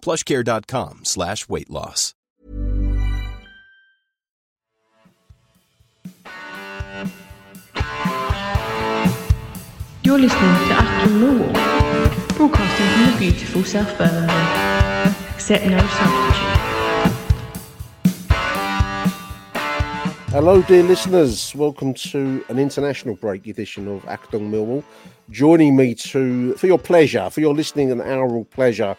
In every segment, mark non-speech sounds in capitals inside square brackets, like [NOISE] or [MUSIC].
plushcare.com slash weight loss. You're listening to Achtung Millwall, broadcasting from the beautiful South Birmingham. Accept no substitute. Hello, dear listeners. Welcome to an international break edition of Achtung Millwall. Joining me to, for your pleasure, for your listening and oral pleasure,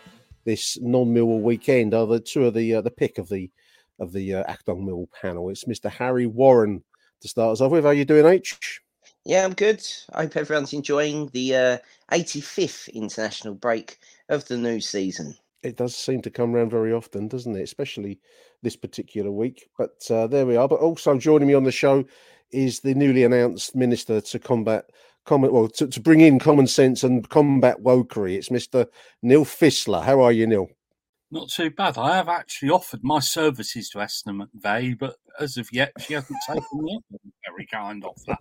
this non-Millwall weekend are the two of the uh, the pick of the of the uh, Achtung Millwall panel. It's Mr. Harry Warren to start us off with. How are you doing, H? Yeah, I'm good. I hope everyone's enjoying the uh, 85th international break of the new season. It does seem to come around very often, doesn't it? Especially this particular week. But uh, there we are. But also joining me on the show is the newly announced minister to combat common well to, to bring in common sense and combat wokery. It's Mr. Neil Fissler. How are you, Neil? Not too bad. I have actually offered my services to Esther McVey, but as of yet, she hasn't taken me up. Very kind of that.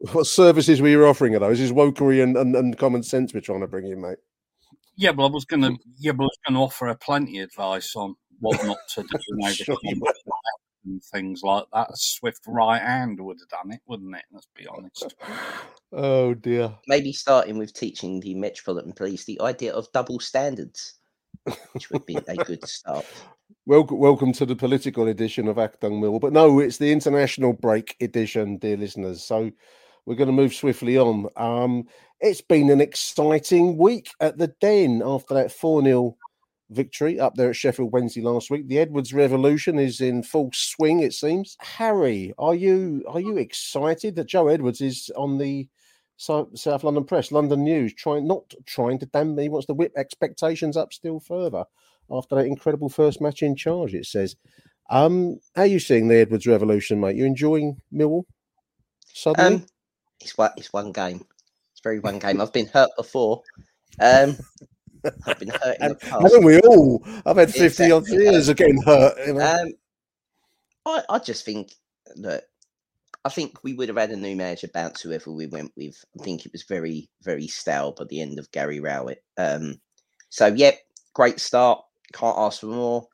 [LAUGHS] What services were you offering her? Those is this wokery and, and, and common sense we're trying to bring in, mate. Yeah, but I was going to. Yeah, but I was going to offer her plenty of advice on what not to do [LAUGHS] Sure. And things like that. A swift right hand would have done it, wouldn't it? Let's be honest. [LAUGHS] Oh dear. Maybe starting with teaching the Metropolitan Police the idea of double standards, which would be a good start. [LAUGHS] Welcome, welcome to the political edition of Achtung Mill. But no, it's the international break edition, dear listeners. So we're going to move swiftly on. Um, it's been an exciting week at the Den after that 4 0 victory up there at Sheffield Wednesday last week. The Edwards revolution is in full swing, it seems. Harry, are you are you excited that Joe Edwards is on the Sou- South London Press, London News, trying not trying to damn me, wants to whip expectations up still further after that incredible first match in charge, it says. Um, how are you seeing the Edwards revolution, mate? You enjoying Millwall? Suddenly? Um, it's one, it's one game. It's very one game. I've been hurt before. Um, I've been hurt past. Haven't we all? I've had 50 odd years of getting hurt. You know? Um, I, I just think that I think we would have had a new manager bounce whoever we went with. I think it was very, very stale by the end of Gary Rowett. Um, so, yep, great start. Can't ask for more.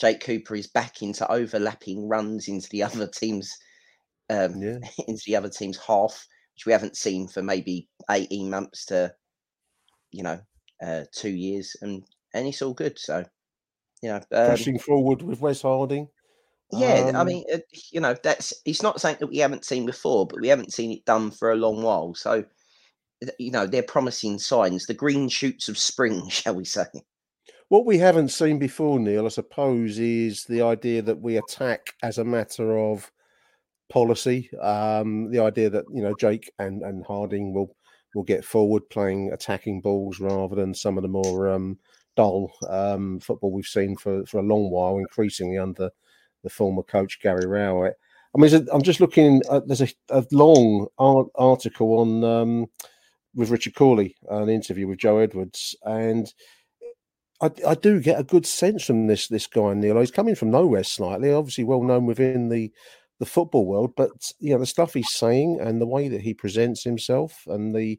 Jake Cooper is back into overlapping runs into the [LAUGHS] other team's um, yeah. [LAUGHS] into the other team's half, which we haven't seen for maybe eighteen months to, you know, uh, two years, and and it's all good. So, you know, um, Pushing forward with Wes Harding. yeah, I Um, mean, uh, you know, that's it's not something that we haven't seen before, but we haven't seen it done for a long while. So, you know, they're promising signs, the green shoots of spring, [LAUGHS] shall we say? What we haven't seen before, Neil, I suppose, is the idea that we attack as a matter of policy. Um, the idea that you know Jake and and Harding will will get forward playing attacking balls rather than some of the more um, dull um, football we've seen for for a long while, increasingly under the former coach Gary Rowett. I mean, I'm just looking. Uh, there's a, a long art, article on um, with Richard Cawley, an interview with Joe Edwards, and I, I do get a good sense from this this guy Neil. He's coming from nowhere slightly, obviously well known within the the football world, but you know the stuff he's saying and the way that he presents himself and the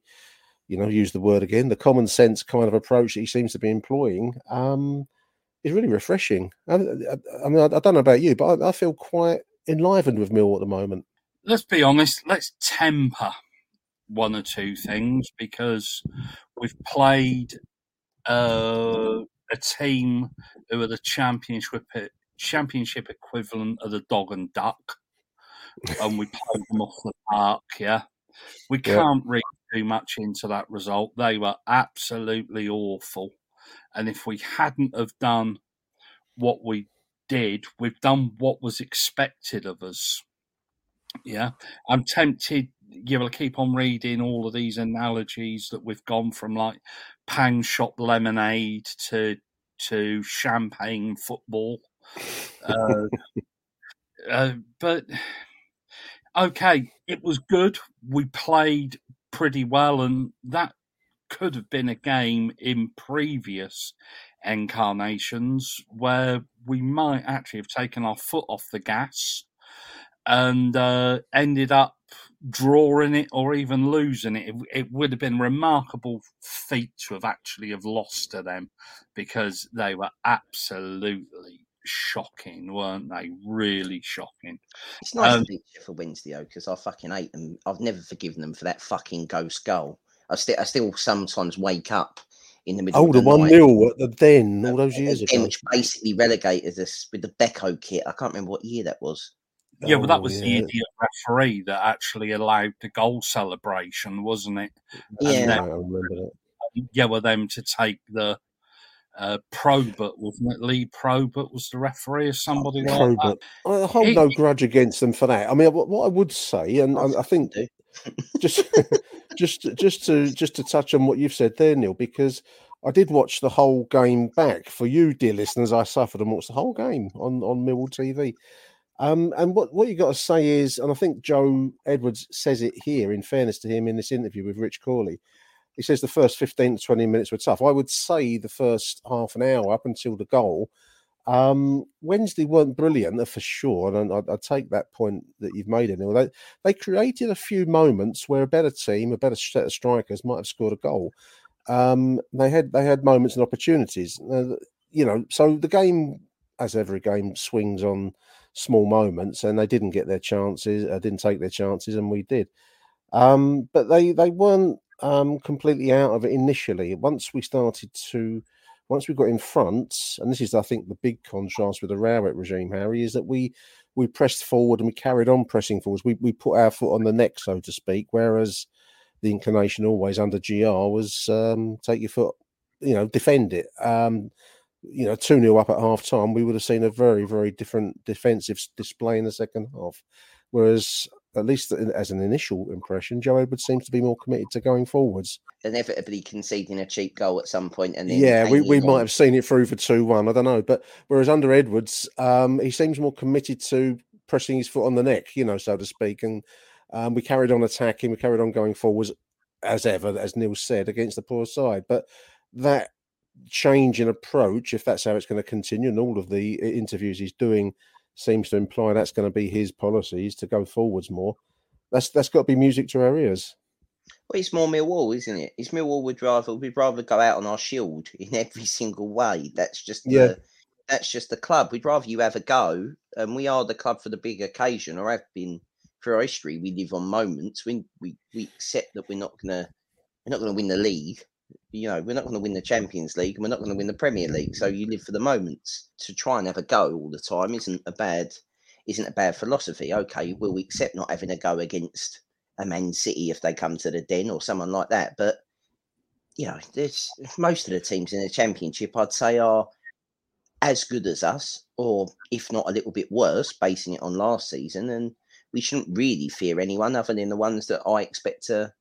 you know use the word again the common sense kind of approach that he seems to be employing um, is really refreshing. I, I, I mean, I, I don't know about you, but I, feel quite enlivened with Mill at the moment. Let's be honest. Let's temper one or two things because we've played uh, a team who are the championship championship equivalent of the dog and duck, and we played them off the park. Yeah, we can't read too much into that result. They were absolutely awful, and if we hadn't have done what we did, we've done what was expected of us. Yeah, I'm tempted. You will keep on reading all of these analogies that we've gone from like pan shop lemonade to to champagne football. [LAUGHS] Uh, uh, but okay, it was good. We played pretty well, and that could have been a game in previous incarnations where we might actually have taken our foot off the gas and uh, ended up drawing it or even losing it. it. It would have been remarkable feat to have actually have lost to them because they were absolutely shocking, weren't they? Really shocking. It's nice Um, to beat you for Wednesday though, because I fucking hate them. I've never forgiven them for that fucking ghost goal. I still, I still sometimes wake up in the middle. Oh, of the the one night nil at the Den all those years ago. which basically relegated us with the Becco kit. I can't remember what year that was. Yeah, well, that Oh, was the idiot referee that actually allowed the goal celebration, wasn't it? Yeah. And I remember that. yeah, were them to take the uh, Probert, wasn't it? Lee Probert was the referee or somebody like that. Probert. I hold He- no grudge against them for that. I mean, what, what I would say, and, and I think [LAUGHS] just just just to just to touch on what you've said there, Neil, because I did watch the whole game back for you, dear listeners. I suffered and watched the whole game on on Millwall TV. Um, and what what you got to say is, and I think Joe Edwards says it here. In fairness to him, in this interview with Rich Cawley, he says the first fifteen to twenty minutes were tough. I would say the first half an hour up until the goal. Um, Wednesday weren't brilliant for sure, and I, I take that point that you've made. Neil. They they created a few moments where a better team, a better set of strikers, might have scored a goal. Um, they had they had moments and opportunities. Uh, you know, so the game, as every game, swings on small moments, and they didn't get their chances. Uh, didn't take their chances, and we did. Um, but they they weren't um, completely out of it initially. Once we started to, once we got in front, and this is, I think, the big contrast with the Rowett regime, Harry, is that we we pressed forward and we carried on pressing forwards. We we put our foot on the neck, so to speak. Whereas the inclination always under GR was um, take your foot, you know, defend it. Um, you know, 2 0 up at half time, we would have seen a very, very different defensive display in the second half. Whereas, at least as an initial impression, Joe Edwards seems to be more committed to going forwards. Inevitably conceding a cheap goal at some point, and then Yeah, we, we might on. have seen it through for 2 1. I don't know. But whereas under Edwards, um, he seems more committed to pressing his foot on the neck, you know, so to speak. And um, we carried on attacking, we carried on going forwards as ever, as Neil said, against the poor side. But that change in approach, if that's how it's going to continue, and all of the interviews he's doing seems to imply that's going to be his policies to go forwards more. That's that's got to be music to our ears. Well, it's more Millwall, isn't it? It's Millwall would rather we'd rather go out on our shield [LAUGHS] in every single way. That's just Yeah. the, that's just the club. We'd rather you have a go, and we are the club for the big occasion, or have been for our history. We live on moments. We we we accept that we're not gonna we're not gonna win the league. You know, we're not going to win the Champions League, and we're not going to win the Premier League. So you live for the moments. To try and have a go all the time isn't a bad isn't a bad philosophy. Okay, we'll accept not having a go against a Man City if they come to the Den or someone like that. But you know, there's most of the teams in the Championship, I'd say, are as good as us, or if not a little bit worse, basing it on last season. And we shouldn't really fear anyone other than the ones that I expect to,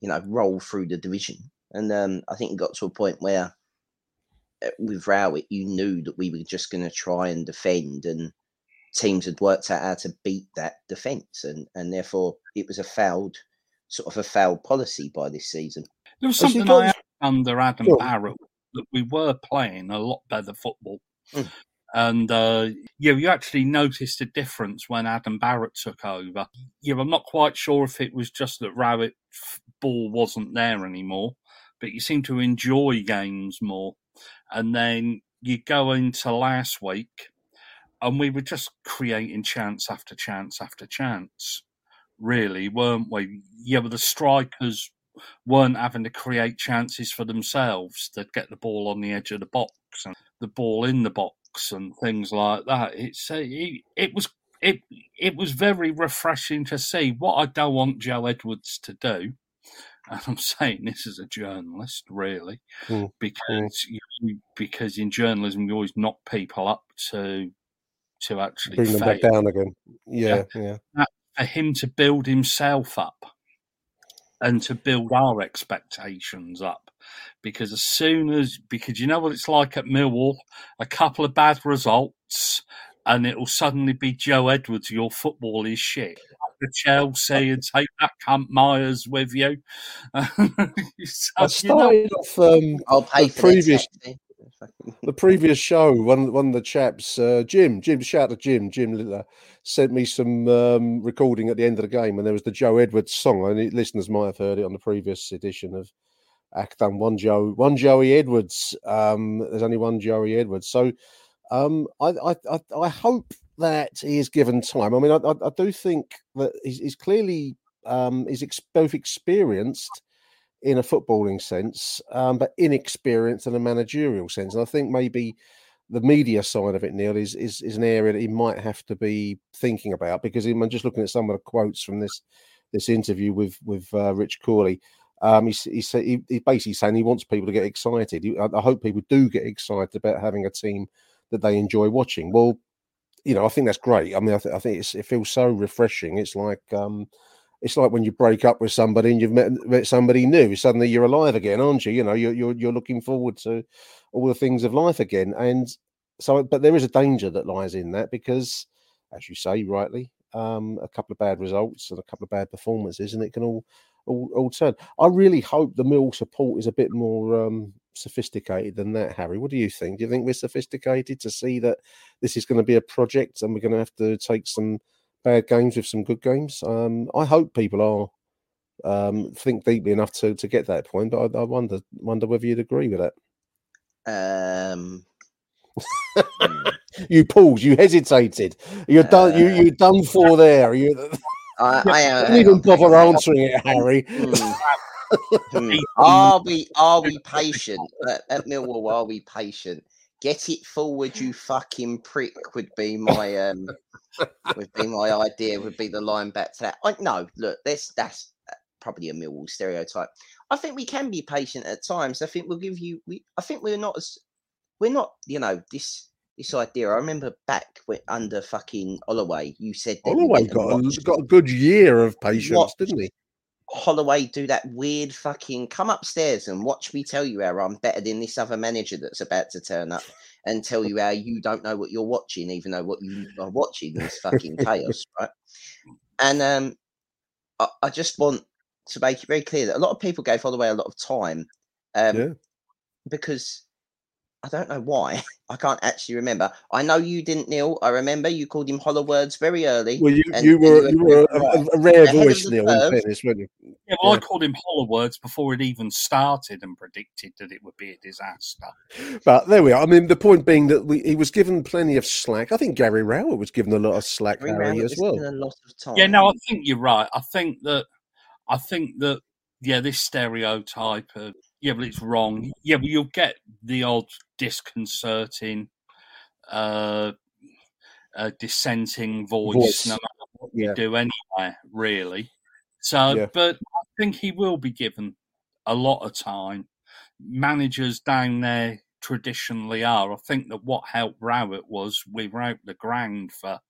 you know, roll through the division. And um, I think it got to a point where uh, with Rowett, you knew that we were just going to try and defend, and teams had worked out how to beat that defence, and and therefore it was a failed sort of a failed policy by this season. There was something I under Adam Sure. Barrett that we were playing a lot better football. Mm. And uh, yeah, you actually noticed a difference when Adam Barrett took over. Yeah, I'm not quite sure if it was just that Rowett ball wasn't there anymore, but you seem to enjoy games more. And then you go into last week, and we were just creating chance after chance after chance, really, weren't we? Yeah, but the strikers weren't having to create chances for themselves. They'd get the ball on the edge of the box and the ball in the box. and things like that. It's uh, it, it was it it was very refreshing to see. What I don't want Joe Edwards to do, [LAUGHS] and I'm saying this as a journalist, really, Mm, because you, because in journalism you always knock people up to to actually Bring them back down again. Yeah, yeah. For him to build himself up and to build our expectations up, because as soon as because you know what it's like at Millwall, a couple of bad results. And it will suddenly be Joe Edwards. Your football is shit. To Chelsea and take that Camp Myers with you. [LAUGHS] So, I you know, started off um, I'll pay the previous [LAUGHS] the previous show, one one of the chaps, uh, Jim, Jim, shout out to Jim, Jim Littler, sent me some um, recording at the end of the game, and there was the Joe Edwards song. And listeners might have heard it on the previous edition of Achtung. One Joe, one Joey Edwards. Um, there's only one Joey Edwards. So um, I, I, I, I hope that he is given time. I mean, I, I, do think that he's, he's clearly um, he's ex- both experienced in a footballing sense, um, but inexperienced in a managerial sense. And I think maybe the media side of it, Neil, is is, is an area that he might have to be thinking about because I'm just looking at some of the quotes from this this interview with with uh, Rich Cawley. Um, he, he said he, he's basically saying he wants people to get excited. I, I hope people do get excited about having a team that they enjoy watching. Well, you know, I think that's great. I mean, I, th- I think it feels so refreshing. It's like um, it's like when you break up with somebody and you've met, met somebody new. Suddenly you're alive again, aren't you? You know, you're, you're you're looking forward to all the things of life again. And so, but there is a danger that lies in that because, as you say rightly, um, a couple of bad results and a couple of bad performances, and it can all all, all. I really hope the mill support is a bit more um, sophisticated than that, Harry. What do you think? Do you think we're sophisticated to see that this is going to be a project and we're going to have to take some bad games with some good games? Um, I hope people are um, think deeply enough to to get that point, but I, I wonder wonder whether you'd agree with that. Um. [LAUGHS] You paused. You hesitated. You're done. You you're done for there. You I, I, am- don't hang even on, hang bother on, hang on. answering it, Harry. Hmm. Are we are we patient at, at Millwall? Are we patient? Get it forward, you fucking prick. Would be my um, would be my idea. Would be the line back to that. I no look. That's that's uh, probably a Millwall stereotype. I think we can be patient at times. I think we'll give you. We I think we're not as we're not. You know this this idea. I remember back when, under fucking Holloway, you said that Holloway got a, got a good year of patience, didn't he? Holloway do that weird fucking come upstairs and watch me tell you how I'm better than this other manager that's about to turn up and tell you how you don't know what you're watching, even though what you are watching is fucking [LAUGHS] chaos, right? And um, I, I just want to make it very clear that a lot of people gave Holloway a lot of time um, Yeah. because I don't know why. [LAUGHS] I can't actually remember. I know you didn't, Neil. I remember you called him hollow words very early. Well, you, and- you were you you were were a, a, a rare Ahead of voice, the Neil. In fairness, weren't you? Yeah, well, Yeah. I called him hollow words before it even started and predicted that it would be a disaster. But there we are. I mean, the point being that we, he was given plenty of slack. I think Gary Rowett was given a lot of slack, Gary Harry, as well. a lot of time. Yeah, no, I think you're right. I think that, I think that, yeah, this stereotype of, yeah, but it's wrong. Yeah, but you'll get the odd disconcerting, uh, uh dissenting voice, Voice. no matter what Yeah. you do anyway, really. So, Yeah. but I think he will be given a lot of time. Managers down there traditionally are. I think that what helped Rowett was we were out the ground for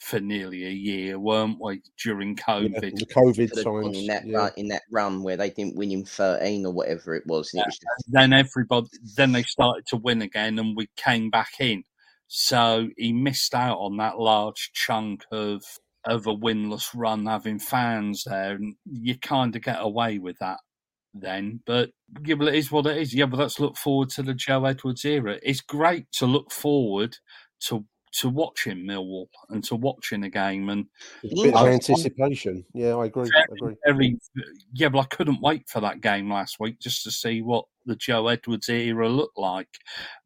for nearly a year, weren't we, during Yeah, COVID? the COVID could have gone times. in that yeah. run, in that run where they didn't win in thirteen or whatever it was. And it was just, Then everybody, then they started to win again, and we came back in. So he missed out on that large chunk of of a winless run, having fans there, and you kind of get away with that then. But yeah, well, it is what it is. Yeah, but let's look forward to the Joe Edwards era. It's great to look forward to to watching Millwall and to watching a game and a Bit of anticipation. Yeah, I agree. I agree. very yeah, but I couldn't wait for that game last week just to see what the Joe Edwards era looked like.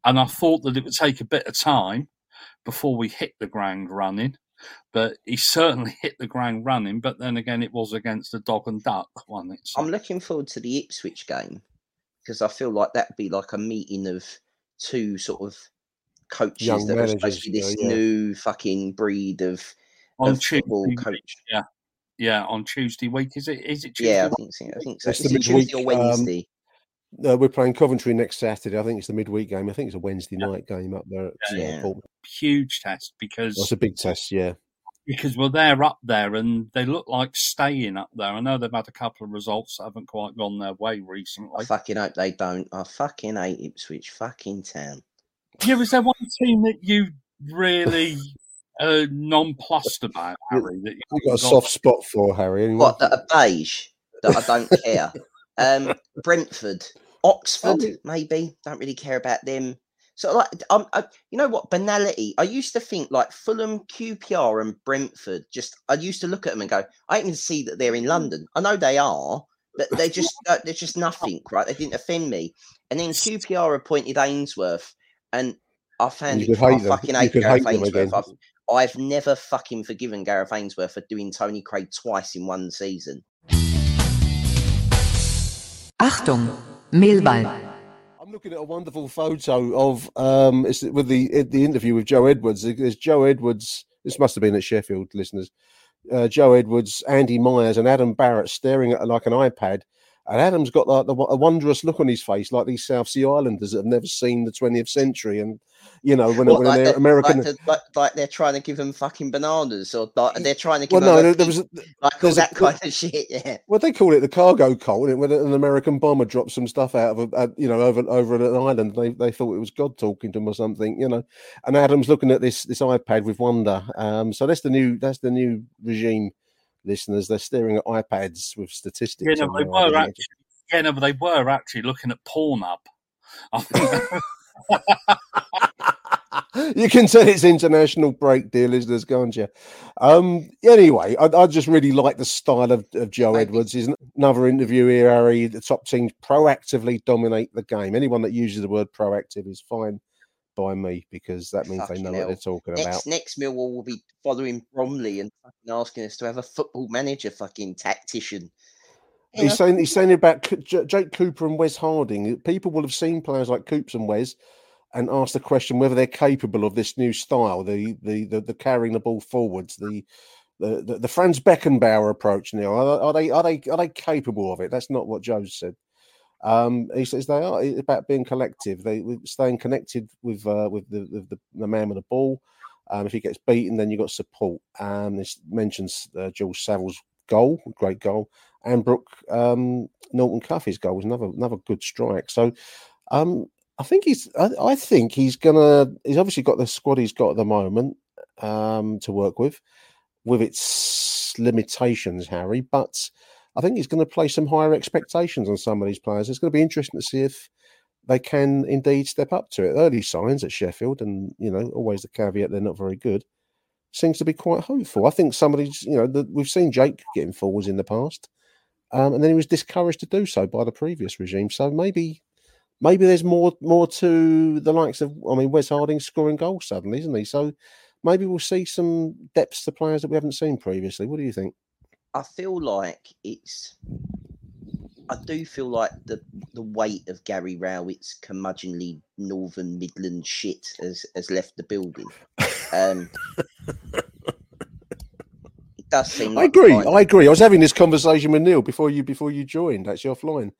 And I thought that it would take a bit of time before we hit the ground running. But he certainly hit the ground running, but then again it was against the dog and duck, wasn't it? So- I'm looking forward to the Ipswich game because I feel like that'd be like a meeting of two sort of coaches Young that are supposed to be this yeah, yeah. new fucking breed of, on of football Tuesday, coach. yeah, yeah, on Tuesday week. Is it? Is it Tuesday? Yeah, I think so. I think so. It's Is the it Tuesday or um, Wednesday? Uh, we're playing Coventry next Saturday. I think it's the midweek game. I think it's a Wednesday night game up there at uh, Yeah. Portman. Huge test because That's a big test, yeah. because well they're up there and they look like staying up there. I know they've had a couple of results that haven't quite gone their way recently. I fucking hope they don't. I fucking hate Ipswich. Fucking town. Yeah, was there one team that you really uh, nonplussed about, Harry? That you We've got a got- soft spot for Harry. Anyway. What, that are beige? That I don't care. Um, Brentford. Oxford, Oh. maybe. Don't really care about them. So, like, um, I, you know what? Banality. I used to think like Fulham, QPR, and Brentford. Just, I used to look at them and go, I can see that they're in London. I know they are, but they're [LAUGHS] just, uh, they're just nothing, right? They didn't offend me. And then QPR appointed Ainsworth, and I found you it, I them. fucking hate Gareth hate Ainsworth. I've, I've never fucking forgiven Gareth Ainsworth for doing Tony Craig twice in one season. Achtung, Mehlball. I'm looking at a wonderful photo of um, it's with the the interview with Joe Edwards. There's Joe Edwards. This must have been at Sheffield, listeners. Uh, Joe Edwards, Andy Myers, and Adam Barrett staring at like an iPad. And Adam's got like the, a wondrous look on his face, like these South Sea Islanders that have never seen the 20th century. And you know, when, What, when like, they're American, like, like, like they're trying to give them fucking bananas, or like they're trying to well, give no, them a there was a, [LAUGHS] like all there's a that kind of shit. Yeah, Well, they call it the cargo cult. When an American bomber dropped some stuff out of, a, you know, over over an island, they they thought it was God talking to them or something, you know. And Adam's looking at this this iPad with wonder. Um, so that's the new that's the new regime, listeners. They're staring at iPads with statistics. Yeah, no, they were actually. Yeah, no, but they were actually looking at Pornhub. [LAUGHS] You can tell it's international break, dear listeners, can't you? Um, anyway, I, I just really like the style of, of Joe Thank. Edwards. Is another interview here, Harry. The top teams proactively dominate the game. Anyone that uses the word proactive is fine by me because that means they Fucking know what they're talking about. next next Millwall will be following Bromley and fucking asking us to have a football manager, fucking tactician. You He's know, saying he's saying about Co- J- Jake Cooper and Wes Harding. People will have seen players like Coops and Wes and asked the question whether they're capable of this new style, the the the, the carrying the ball forwards, the the, the, the Franz Beckenbauer approach. Now, are, are they are they are they capable of it? That's not what Joe said. Um, he says they are it's about being collective. They staying connected with uh, with the, the the man with the ball. Um, if he gets beaten, then you've got support. Um, this mentions uh, Jules Saville's goal, great goal, and Brooke um, Norton Cuffy's goal was another another good strike. So um, I think he's I, I think he's gonna he's obviously got the squad he's got at the moment um, to work with, with its limitations, Harry. But I think he's going to place some higher expectations on some of these players. It's going to be interesting to see if they can indeed step up to it. Early signs at Sheffield, and you know, always the caveat they're not very good, seems to be quite hopeful. I think some of these, you know, the, we've seen Jake getting forwards in the past, um, and then he was discouraged to do so by the previous regime. So maybe, maybe there's more more to the likes of. I mean, Wes Harding scoring goals suddenly, isn't he? So maybe we'll see some depths to players that we haven't seen previously. What do you think? I feel like it's. I do feel like the the weight of Gary Rowett's curmudgeonly Northern Midland shit has has left the building. Um, it does seem. I agree. kind of- I agree. I was having this conversation with Neil before you before you joined. Actually, offline.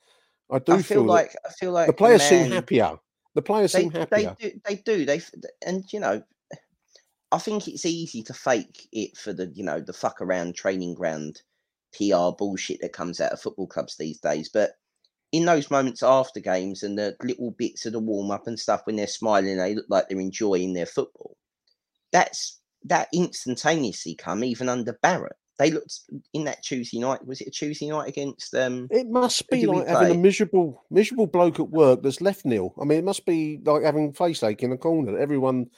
I do I feel feel, like I feel like the players seem happier. The players They, seem they happier. do. They do. They and you know, I think it's easy to fake it for the you know the fuck around training ground PR bullshit that comes out of football clubs these days. But in those moments after games and the little bits of the warm up and stuff when they're smiling, they look like they're enjoying their football. That's that instantaneously come even under Barrett. They looked in that Tuesday night. Was it a Tuesday night against? um It must be like having a miserable, miserable bloke at work that's left Neil. I mean, it must be like having face ache in a corner that everyone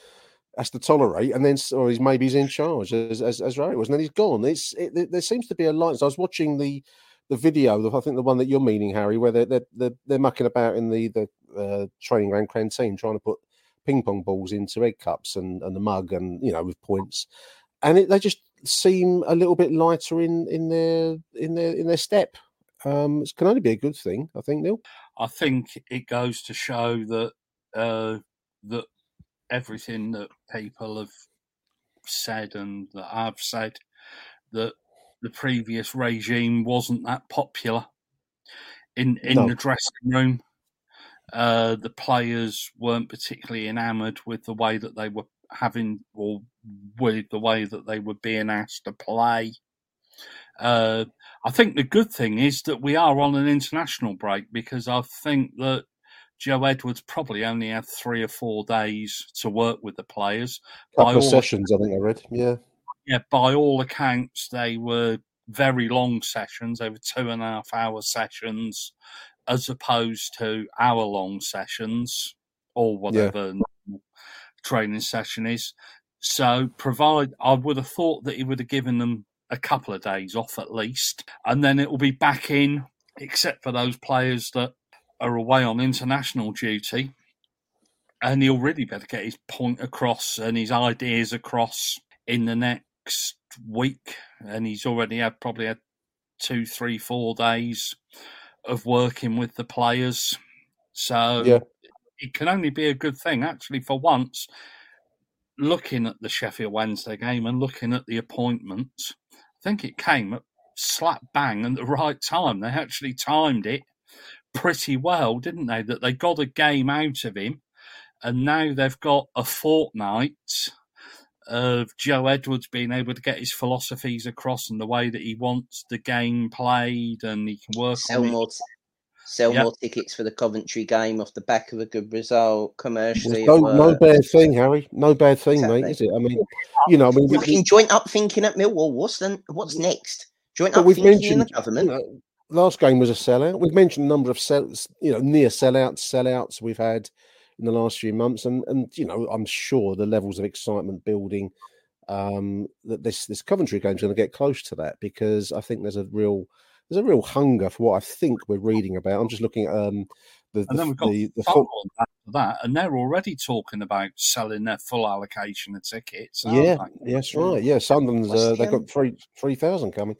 has to tolerate, and then or he's maybe he's in charge as as, as Ray was, and then he's gone. It's it, there- seems to be a line. So I was watching the the video, I think the one that you're meaning, Harry, where they're they're they're, they're mucking about in the the uh, training ground canteen trying to put ping pong balls into egg cups and and the mug, and you know with points, and it, they just seem a little bit lighter in in their in their in their step. Um, it can only be a good thing, I think, Neil. I think it goes to show that uh, that everything that people have said and that I've said that the previous regime wasn't that popular in in No. the dressing room. Uh, the players weren't particularly enamoured with the way that they were having, or with the way that they were being asked to play. Uh, I think the good thing is that we are on an international break because I think that Joe Edwards probably only had three or four days to work with the players. By couple all- sessions, I think I read. Yeah, yeah, by all accounts, they were very long sessions. They were two and a half hour sessions, as opposed to hour long sessions or whatever normal training session is. So, provide I would have thought that he would have given them a couple of days off at least, and then it will be back in, except for those players that are away on international duty. And he'll really better get his point across and his ideas across in the next week. And he's already had probably had two, three, four days of working with the players. So Yeah. it can only be a good thing. Actually, for once, looking at the Sheffield Wednesday game and looking at the appointments, I think it came at slap bang at the right time. They actually timed it pretty well, didn't they? That they got a game out of him, and now they've got a fortnight of Joe Edwards being able to get his philosophies across and the way that he wants the game played, and he can work Sell on it. more, sell Yep. more tickets for the Coventry game off the back of a good result commercially. no, no bad thing, Harry. No bad thing, mate. Is it? I mean, you know, I mean, we- Fucking joint up thinking at Millwall. What's then? What's next? Joint But up we've thinking in the government. you know, last game was a sellout. We've mentioned a number of sells, you know, near sellouts, sellouts we've had in the last few months, and and you know, I'm sure the levels of excitement building um that this this Coventry game is going to get close to that because I think there's a real there's a real hunger for what I think we're reading about. I'm just looking at um the And then the, we've got the, the Football after that, and they're already talking about selling their full allocation of tickets. yeah, they? yes, right, yeah. Sunderland's uh, they've got three three thousand coming,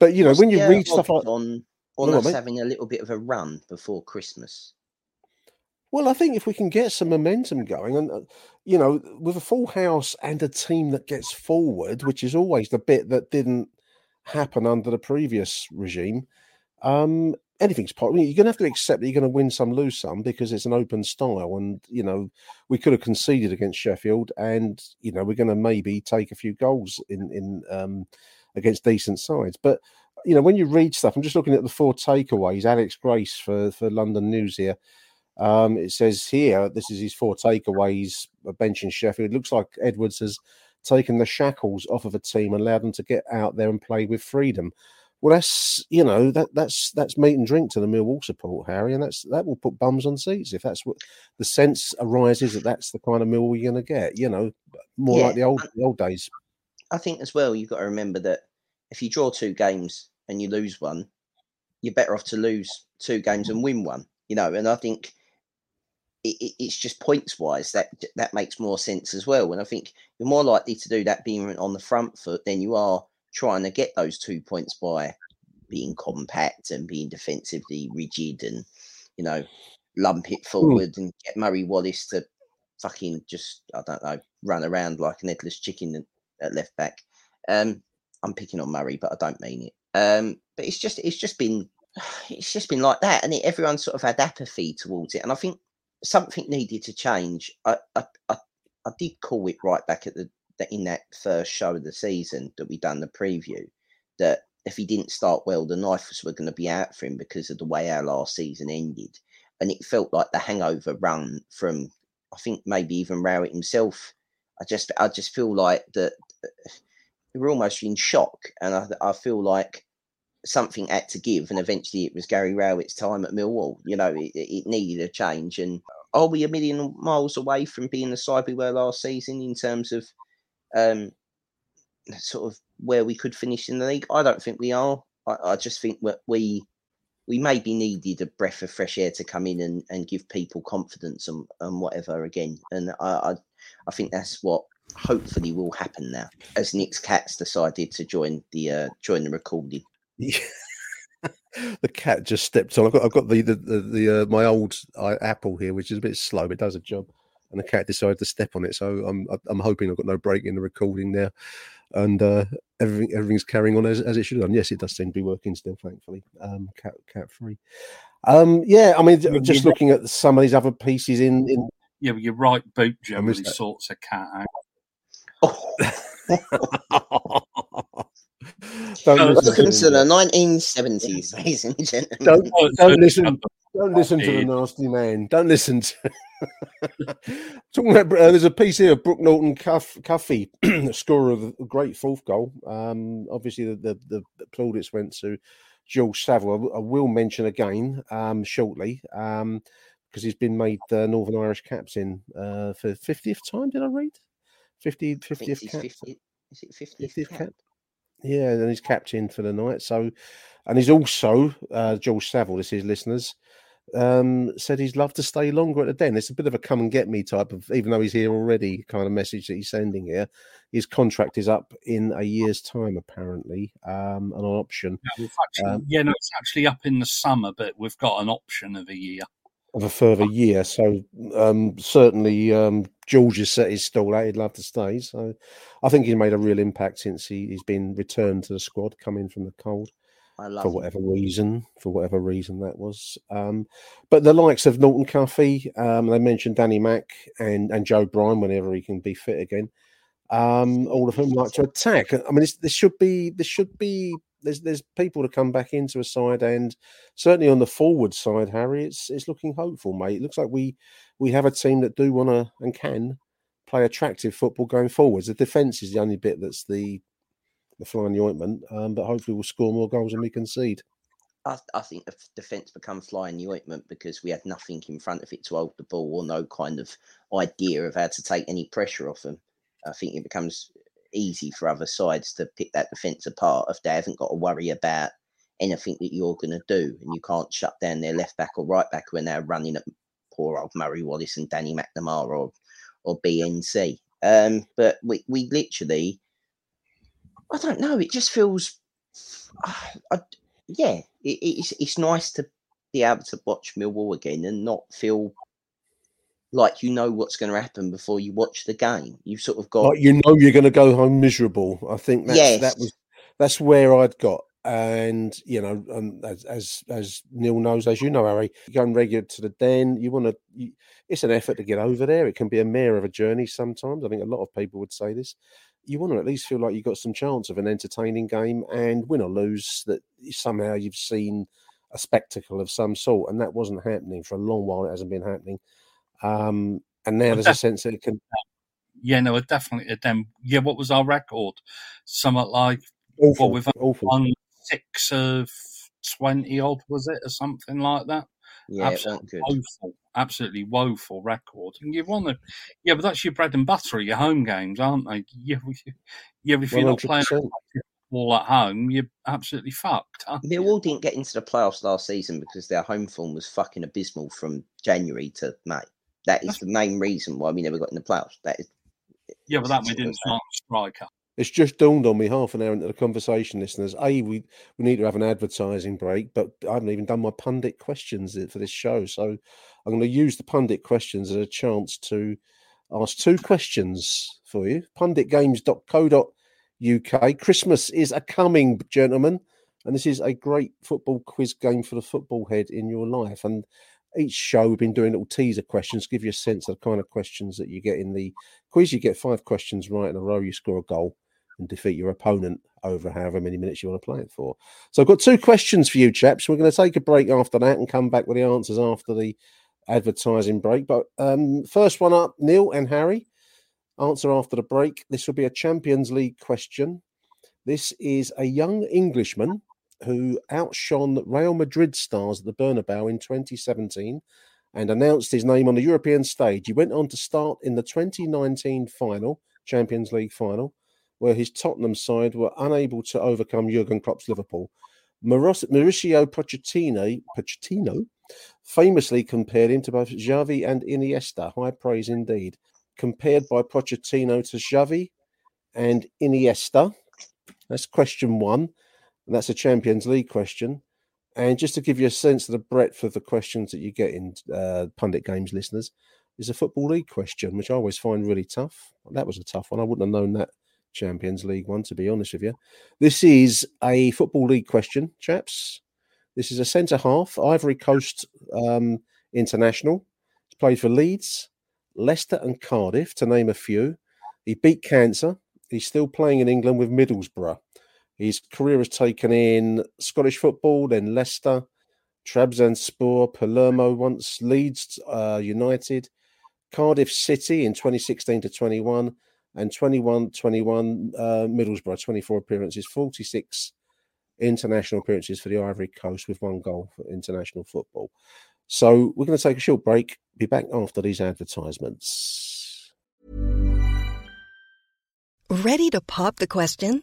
but you know What's when you the, uh, read stuff like on on Go us mate. having a little bit of a run before Christmas. Well, I think if we can get some momentum going, and uh, you know, with a full house and a team that gets forward, which is always the bit that didn't happen under the previous regime, um, anything's possible. You're going to have to accept that you're going to win some, lose some, because it's an open style. And you know, we could have conceded against Sheffield, and you know, we're going to maybe take a few goals in in um, against decent sides, but. You know, when you read stuff, I'm just looking at the four takeaways. Alex Grace for for London News here. Um, it says here, this is his four takeaways, a bench in Sheffield. It looks like Edwards has taken the shackles off of a team and allowed them to get out there and play with freedom. Well, that's you know that that's that's meat and drink to the Millwall support, Harry, and that's that will put bums on seats if that's what the sense arises that that's the kind of Millwall you're going to get. You know, more Yeah, like the old the old days. I think as well you've got to remember that if you draw two games and you lose one, you're better off to lose two games and win one. You know, and I think it, it, it's just points wise that that makes more sense as well. And I think you're more likely to do that being on the front foot than you are trying to get those two points by being compact and being defensively rigid and you know lump it forward and get Murray Wallace to fucking just I don't know run around like an headless chicken at left back. Um, I'm picking on Murray, but I don't mean it. Um, but it's just it's just been it's just been like that, and it, everyone sort of had apathy towards it. And I think something needed to change. I I, I, I did call it right back at the that in that first show of the season that we done the preview that if he didn't start well, the knives were going to be out for him because of the way our last season ended. And it felt like the hangover run from I think maybe even Rowett himself. I just I just feel like that we're almost in shock, and I, I feel like something had to give, and eventually it was Gary Rowett's time at Millwall. You know, it, it needed a change, and are we a million miles away from being the side we were last season in terms of um, sort of where we could finish in the league? I don't think we are. I, I just think that we we maybe needed a breath of fresh air to come in and, and give people confidence and, and whatever again. And I, I I think that's what hopefully will happen now as Nick's cats decided to join the uh, join the recording. Yeah. [LAUGHS] the cat just stepped on. I've got, I've got the the the, the uh, my old uh, Apple here, which is a bit slow, but it does a job. and the cat decided to step on it. So I'm I'm hoping I've got no break in the recording now, and uh, everything everything's carrying on as, as it should have done. Yes, it does seem to be working still, thankfully. Um, cat cat free. Um, yeah, I mean, just looking at some of these other pieces in in. Yeah, your right boot generally sorts a cat out. don't [LAUGHS] [LAUGHS] Welcome listen to to the him. 1970s, ladies and gentlemen. Don't, Oh, don't listen. Don't listen to the nasty man. Don't listen to. [LAUGHS] Talking about, uh, there's a piece here of Brooke Norton Cuff, Cuffy, [CLEARS THROAT] scorer of a great fourth goal. Um, obviously, the, the, the, the plaudits went to Jules Saville. I will mention again um, shortly because he's been made uh, Northern Irish captain uh, for 50th time. Did I read? 50, I think 50th he's cap. 50, is it 50th, 50th cap? cap. Yeah, and he's captain for the night. So, and he's also uh, George Saville. This is listeners. Um, said he's love to stay longer at the den. It's a bit of a come and get me type of, even though he's here already, kind of message that he's sending here. His contract is up in a year's time, apparently, um, an option Yeah, actually, Um, yeah, no, it's actually up in the summer, but we've got an option of a year. Of a further year. So, um, certainly, um, George has set his stall out. He'd love to stay. So, I think he's made a real impact since he, he's been returned to the squad, coming from the cold. I love for him. whatever reason, for whatever reason that was. Um, but the likes of Norton Cuffy, um, they mentioned Danny Mack and, and Joe Bryan whenever he can be fit again. Um, all of whom like to attack. I mean, this, this should be this should be there's there's people to come back into a side, and certainly on the forward side, Harry, it's it's looking hopeful, mate. It looks like we we have a team that do want to and can play attractive football going forwards. The defence is the only bit that's the the fly in the ointment, um, but hopefully we'll score more goals than we concede. I, I think the defence become fly in the ointment because we had nothing in front of it to hold the ball or no kind of idea of how to take any pressure off them. I think it becomes easy for other sides to pick that defence apart if they haven't got to worry about anything that you're going to do and you can't shut down their left back or right back when they're running at poor old Murray Wallace and Danny McNamara or, or BNC. Um, but we, we literally, I don't know, it just feels, [SIGHS] I, yeah, it, it's it's nice to be able to watch Millwall again and not feel like you know what's going to happen before you watch the game. You've sort of got Like you know you're going to go home miserable. I think that's that was that's where I'd got. And you know, um, as as as Neil knows, as you know, Harry, going regular to the den, you want to. You, it's an effort to get over there. It can be a mare of a journey sometimes. I think a lot of people would say this. You want to at least feel like you've got some chance of an entertaining game, and win or lose, that somehow you've seen a spectacle of some sort, and that wasn't happening for a long while. It hasn't been happening, um, and now Well, there's a sense that it can Yeah, no, it definitely. Then, yeah, what was our record? Somewhat like awful, we've awful. one six of twenty odd, was it, or something like that? yeah, it absolutely good. woeful, absolutely woeful record. And you want to, yeah, but that's your bread and butter, your home games, aren't they? [LAUGHS] Yeah, yeah. If you're not playing all at home, you're absolutely fucked. Aren't you? Millwall didn't get into the playoffs last season because their home form was fucking abysmal from January to May. That is the main reason why we never got in the playoffs. That is, Yeah, but that we didn't as that. a striker. It's just dawned on me half an hour into the conversation, listeners. A, we, we need to have an advertising break, but I haven't even done my pundit questions for this show. So I'm going to use the pundit questions as a chance to ask two questions for you. Punditgames.co.uk. Christmas is a coming, gentlemen, and this is a great football quiz game for the football head in your life. And each show we've been doing little teaser questions, give you a sense of the kind of questions that you get in the quiz. You get five questions right in a row, you score a goal and defeat your opponent over however many minutes you want to play it for. So I've got two questions for you, chaps. We're going to take a break after that and come back with the answers after the advertising break. But um, first one up, Neil and Harry. Answer after the break. This will be a Champions League question. This is a young Englishman who outshone Real Madrid stars at the Bernabeu in 2017 and announced his name on the European stage. He went on to start in the 2019 final, Champions League final, where his Tottenham side were unable to overcome Jurgen Klopp's Liverpool. Mauricio Pochettino, Pochettino famously compared him to both Xavi and Iniesta. High praise indeed. Compared by Pochettino to Xavi and Iniesta. That's question one. And that's a Champions League question. And just to give you a sense of the breadth of the questions that you get in uh, pundit games, listeners, is a Football League question, which I always find really tough. That was a tough one. I wouldn't have known that Champions League one, to be honest with you. This is a Football League question, chaps. This is a centre half, Ivory Coast um, international. He's played for Leeds, Leicester, and Cardiff, to name a few. He beat cancer. He's still playing in England with Middlesbrough. His career has taken in Scottish football, then Leicester, Trabzonspor, Palermo once, Leeds uh, United, Cardiff City in 2016 to 21, and 21 21 uh, Middlesbrough, 24 appearances, 46 international appearances for the Ivory Coast with one goal for international football. So we're going to take a short break. Be back after these advertisements. Ready to pop the question?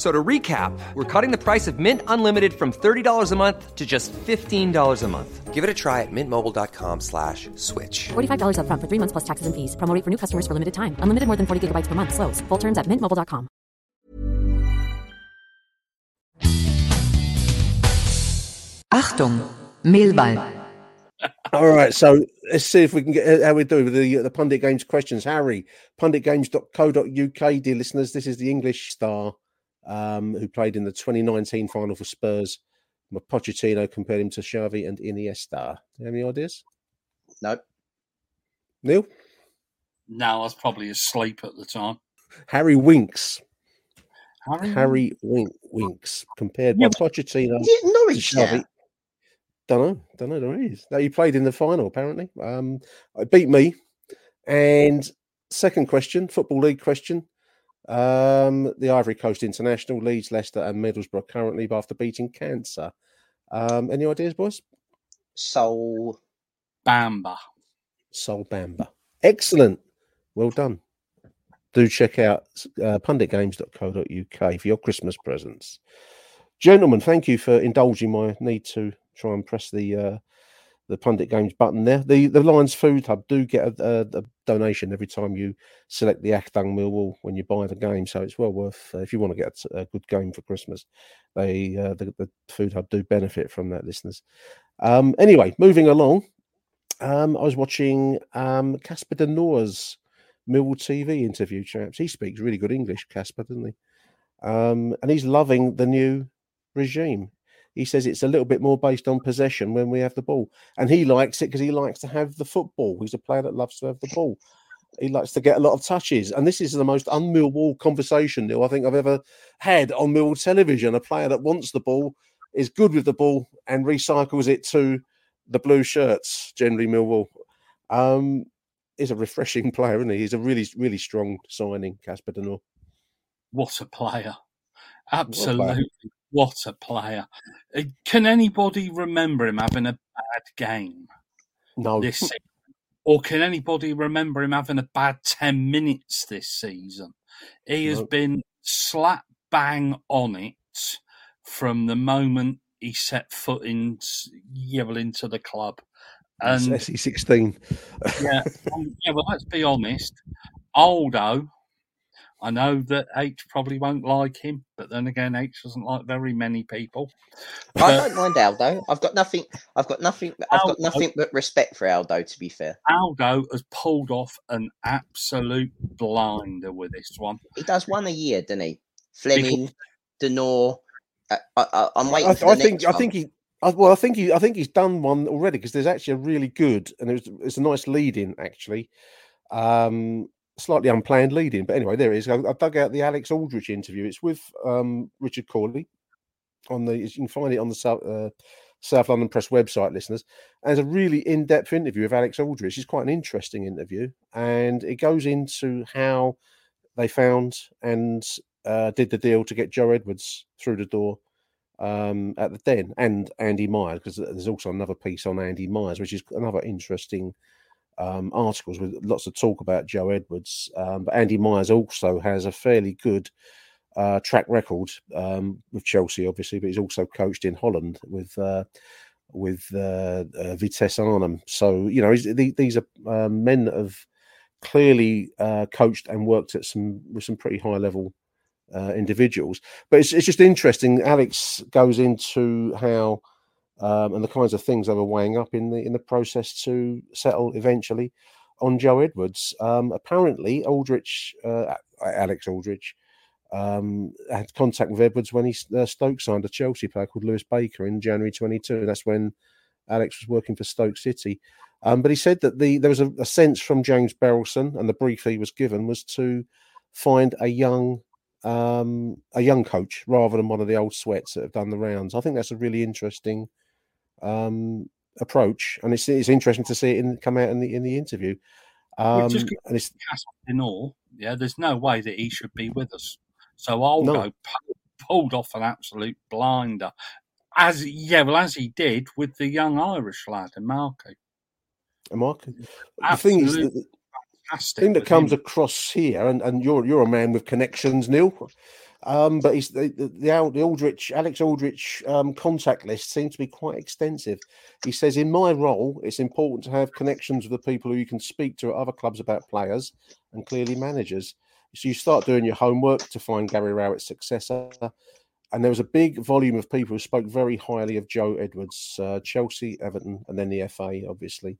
So to recap, we're cutting the price of Mint Unlimited from $30 a month to just $15 a month. Give it a try at mintmobile.com slash switch. $45 up front for three months plus taxes and fees. Promo rate for new customers for limited time. Unlimited more than 40 gigabytes per month. Slows. Full terms at mintmobile.com. Achtung, Millwall. All right, so let's see if we can get uh, how we do with the uh, the pundit games questions. Harry, punditgames.co.uk, dear listeners. This is the English star um, who played in the 2019 final for Spurs. Pochettino compared him to Xavi and Iniesta. Do you have any ideas? No. Neil? No, I was probably asleep at the time. Harry Winks. Harry, Harry Wink, Winks compared Yeah, by Pochettino Is it Norwich now? Xavi. Don't know. Don't know. There is. No, he played in the final apparently. Um, it beat me. And second question, football league question. Um, the Ivory Coast International, Leeds Leicester, and Middlesbrough currently after beating cancer. Um, any ideas, boys? Sol. Bamba. Sol Bamba. Excellent. Well done. Do check out uh, punditgames.co.uk for your Christmas presents. Gentlemen, thank you for indulging my need to try and press the uh, the pundit games button there. The the Lions Food Hub do get a, a, a donation every time you select the Achtung Millwall when you buy the game, so it's well worth uh, if you want to get a, a good game for Christmas. They uh, the, the Food Hub do benefit from that, listeners. Um, anyway, moving along, um, I was watching um, Casper De Norre's Millwall TV interview. Chaps, he speaks really good English, Casper, doesn't he? Um, and he's loving the new regime. He says it's a little bit more based on possession when we have the ball, and he likes it because he likes to have the football. He's a player that loves to have the ball. He likes to get a lot of touches, and this is the most un-Millwall conversation, Neil, I think I've ever had on Millwall television. A player that wants the ball, is good with the ball, and recycles it to the blue shirts. Generally, Millwall. Um, is a refreshing [LAUGHS] player, isn't he? He's a really, really strong signing, Casper De Norre. What a player. Absolutely. What a player. Uh, Can anybody remember him having a bad game No, this season? Or can anybody remember him having a bad 10 minutes this season? He has been slap bang on it from the moment he set foot in, well, into the club. And SE sixteen. yeah, [LAUGHS] um, yeah. Well, let's be honest. Aldo, I know that H probably won't like him, but then again, H doesn't like very many people. I don't mind Aldo. I've got nothing. I've got nothing. I've got nothing but respect for Aldo. To be fair, Aldo has pulled off an absolute blinder with this one. he does one a year, doesn't he? Flemming, Denor. Uh, I, I, I'm waiting I, for the I next think I one. think he. I, well, I think he. I think he's done one already because there's actually a really good and it's it's a nice lead in actually, um, slightly unplanned leading. But anyway, there it is. I, I dug out the Alex Aldrich interview. It's with um, Richard Cawley on the. You can find it on the South, uh, South London Press website, listeners. And it's a really in-depth interview with Alex Aldrich. It's quite an interesting interview, and it goes into how they found and uh, did the deal to get Joe Edwards through the door um, at the Den and Andy Myers, because there's also another piece on Andy Myers, which is another interesting um, articles with lots of talk about Joe Edwards. Um, but Andy Myers also has a fairly good uh, track record um, with Chelsea, obviously, but he's also coached in Holland with. Uh, with uh, uh, Vitesse Arnhem, so you know he's, these are uh, men that have clearly uh, coached and worked at some with some pretty high level uh, individuals. But it's, it's just interesting. Alex goes into how um, and the kinds of things they were weighing up in the in the process to settle eventually on Joe Edwards. Um, apparently, Aldrich, uh, Alex Aldrich, um, had contact with Edwards when he uh, Stoke signed a Chelsea player called Lewis Baker in January 22. That's when Alex was working for Stoke City. Um, but he said that the there was a, a sense from James Berylson, and the brief he was given was to find a young um, a young coach rather than one of the old sweats that have done the rounds. I think that's a really interesting um, approach, and it's it's interesting to see it in, come out in the in the interview. Um, just and it's in all, yeah, there's no way that he should be with us. So Aldo No. pu- pulled off an absolute blinder, as yeah, well as he did with the young Irish lad, Marco. Mark. The thing is, The, fantastic. thing that comes him. across here, and, and you're you're a man with connections, Neil. Um, but he's the the, the, Aldrich Alex Aldrich um, contact list seems to be quite extensive. He says, in my role, it's important to have connections with the people who you can speak to at other clubs about players and clearly managers. So you start doing your homework to find Gary Rowett's successor. And there was a big volume of people who spoke very highly of Joe Edwards, uh, Chelsea, Everton, and then the FA, obviously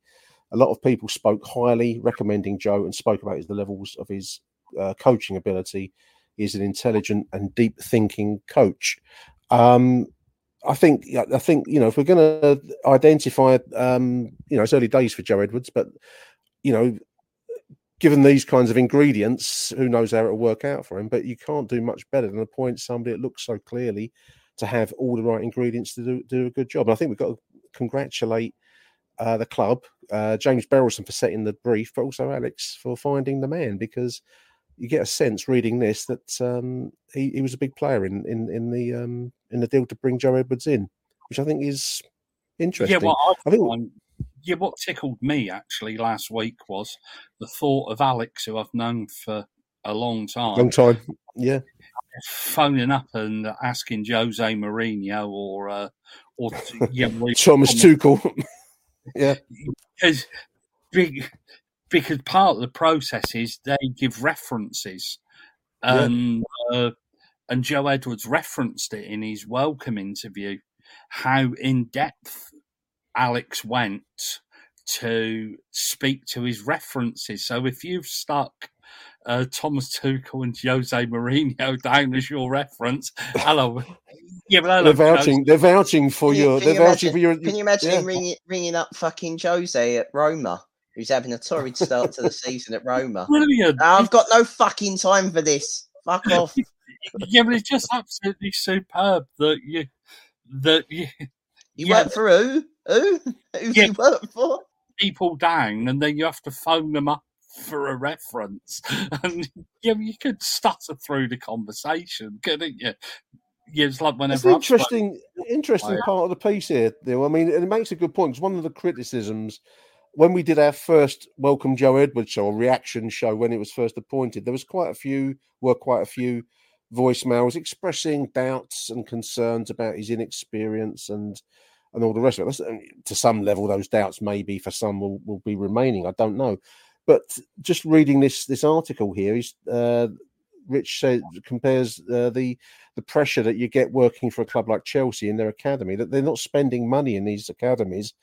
a lot of people spoke highly, recommending Joe, and spoke about his, the levels of his uh, coaching ability. He's an intelligent and deep thinking coach. Um, I think, I think you know, if we're going to identify, um, you know, it's early days for Joe Edwards, but you know, given these kinds of ingredients, who knows how it'll work out for him? But you can't do much better than appoint somebody that looks so clearly to have all the right ingredients to do, do a good job. And I think we've got to congratulate uh, the club, uh, James Berylson for setting the brief, but also Alex for finding the man because you get a sense reading this that um, he, he was a big player in in in the um, in the deal to bring Joe Edwards in, which I think is interesting. Yeah, what I, I think yeah, what tickled me actually last week was the thought of Alex, who I've known for a long time, long time, yeah, phoning up and asking Jose Mourinho or uh, or [LAUGHS] [LAUGHS] yeah, Thomas Tuchel, yeah, because big because part of the process is they give references, Yeah. and uh, and Joe Edwards referenced it in his welcome interview, how in depth Alex went to speak to his references. So if you've stuck. Uh, Thomas Tuchel and Jose Mourinho [LAUGHS] down as your reference. [LAUGHS] Hello, yeah, hello, they're vouching. They're vouching for Can you, your. can They're you vouching imagine, for your. can you imagine yeah. him ringing, ringing up fucking Jose at Roma, who's having a torrid start to the season at Roma? Brilliant. I've got no fucking time for this. Fuck [LAUGHS] off. yeah, but it's just absolutely superb that you that you, You yeah, work for who? Who? Who Yeah. you work for? people down and then you have to phone them up for a reference. [LAUGHS] And yeah, you could stutter through the conversation, couldn't you? Yeah, it's like It's whenever an I've spoken- interesting, interesting Wow. part of the piece here, Neil. I mean, and it makes a good point. 'cause one of the criticisms when we did our first Welcome Joe Edwards show or reaction show when it was first appointed, there was quite a few, were quite a few voicemails expressing doubts and concerns about his inexperience and and all the rest of it. To some level, those doubts maybe for some will, will be remaining. I don't know, but just reading this this article here is uh, Rich said compares uh, the the pressure that you get working for a club like Chelsea in their academy that they're not spending money in these academies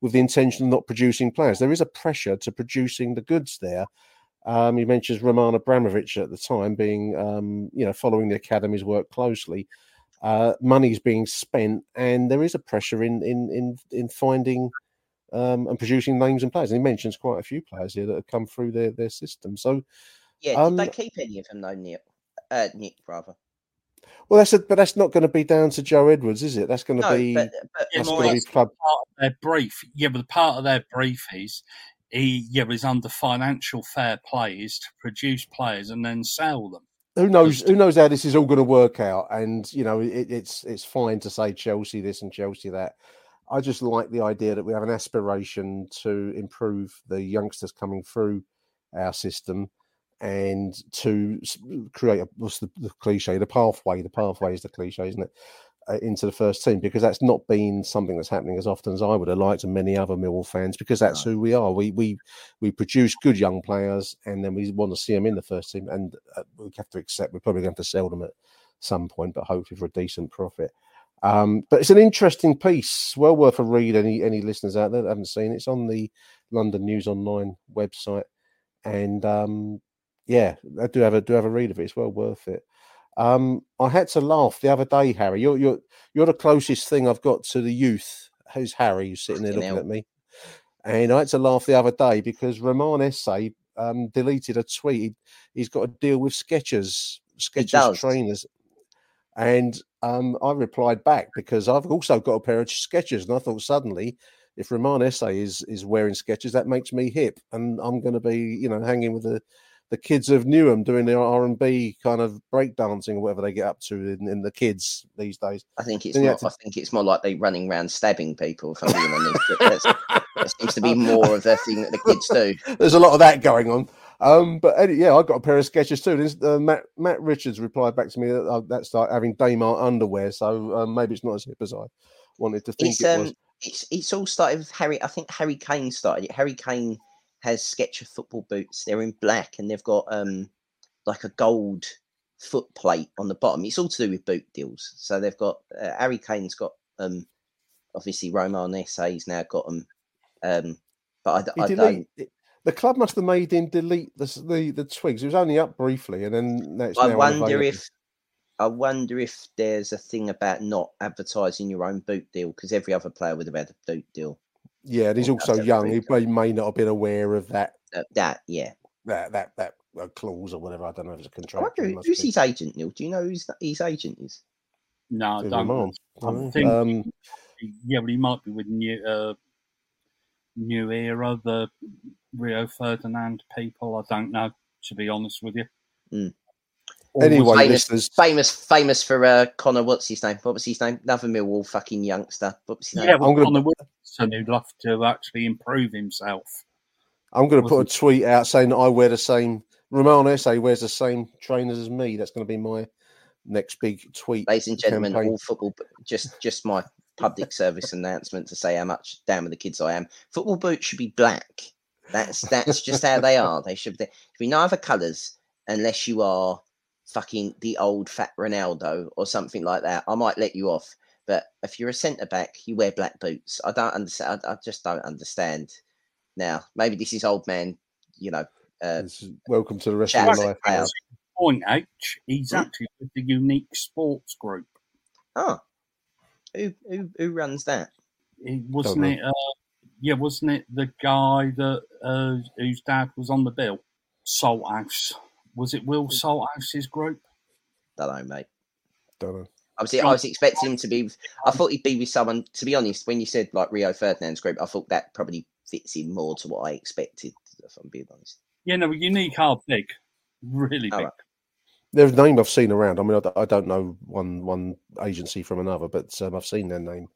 with the intention of not producing players. There is a pressure to producing the goods there. Um, he mentions Roman Abramovich at the time being, um, you know, following the academy's work closely. Uh, money's being spent, and there is a pressure in in in in finding um, and producing names and players. And he mentions quite a few players here that have come through their their system. So, Yeah, did um, they keep any of them though, Nick? Uh, Nick, rather. Well, that's a, but that's not going to be down to Joe Edwards, is it? That's going to No, be but, but Yeah, that's well, going to be part of their brief. Yeah, but part of their brief is he yeah is under financial fair play is to produce players and then sell them. who knows who knows how this is all going to work out and you know it, it's it's fine to say chelsea this and chelsea that i just like the idea that we have an aspiration to improve the youngsters coming through our system and to create a, what's the, the cliche the pathway the pathway is the cliche isn't it uh, into the first team because that's not been something that's happening as often as I would have liked, and many other Millwall fans because that's who we are. We we we produce good young players, and then we want to see them in the first team, and uh, we have to accept we're probably going to sell them at some point, but hopefully for a decent profit. Um, but it's an interesting piece, well worth a read. Any any listeners out there that haven't seen it, it's on the London News Online website, and um, yeah, I do have a do have a read of it. It's well worth it. Um, I had to laugh the other day, Harry. You're you're you're the closest thing I've got to the youth. Who's Harry? Who's sitting there looking hell. at me? And I had to laugh the other day because Romain Esse um, deleted a tweet. He, he's got a deal with Skechers does. trainers, and um, I replied back because I've also got a pair of Skechers, and I thought suddenly. If Romain Esse is is wearing Skechers, that makes me hip, and I'm going to be, you know, hanging with the the kids of Newham doing the R and B kind of breakdancing or whatever they get up to in, in the kids these days. I think it's more. had I think it's more like they running around stabbing people. If I'm being honest, [LAUGHS] that seems to be more of a thing that the kids do. There's a lot of that going on. Um, but yeah, I've got a pair of Skechers too. This, uh, Matt Matt Richards replied back to me that uh, that's like having Damart underwear, so um, maybe it's not as hip as I wanted to think It's it um, was. it's it's all started with Harry. I think Harry Kane started it. Harry Kane has Sketcher football boots. They're in black and they've got um like a gold foot plate on the bottom. It's all to do with boot deals. So they've got uh, Harry Kane's got um obviously Romain Esse's now got them. Um, but I, I don't. the club must have made him delete the the, the twigs. It was only up briefly, and then that's I wonder if I wonder if there's a thing about not advertising your own boot deal because every other player would have had a boot deal. Yeah, and he's also young. He boot may, may not have been aware of that Uh, that yeah. that that that uh, clause or whatever. I don't know if it's a I contract. wonder who- who's his agent, Neil? Do you know who's th- his agent is? No, I Who, don't. Romain? I think um, yeah, but he might be with new uh, new era, the Rio Ferdinand people. I don't know, to be honest with you. Mm. Or was Anyway, famous, listeners- famous, famous for uh, Connor. What's his name? What was his name? Another Millwall fucking youngster. What was his name? yeah, well, I'm gonna- Connor Wilson who'd love to actually improve himself. I'm going to put a tweet out saying that I wear the same. Romain Esse wears the same trainers as me. That's going to be my next big tweet. Ladies and gentlemen, campaign. all football. Just, just my public service announcement to say how much down with the kids I am. Football boots should be black. That's that's just how they are. They should, be, should be no other colours unless you are fucking the old fat Ronaldo or something like that. I might let you off. But if you're a centre back, you wear black boots. I don't understand. I, I just don't understand. Now, maybe this is old man, you know. Uh, welcome to the rest of your it life. out. Point H, he's Hmm? actually with the Unique Sports Group. oh, who who who runs that? It, wasn't it? Uh, yeah, wasn't it the guy that uh, whose dad was on the bill? Salt Salthouse. Was it Will Salthouse's group? Don't know, mate. Don't know. I was, I was expecting him to be. I thought he'd be with someone. To be honest, when you said like Rio Ferdinand's group, I thought that probably fits in more to what I expected. If I'm being honest. Yeah, no, Unique are big, really All big. right. There's a name I've seen around. I mean, I don't know one one agency from another, but um, I've seen their name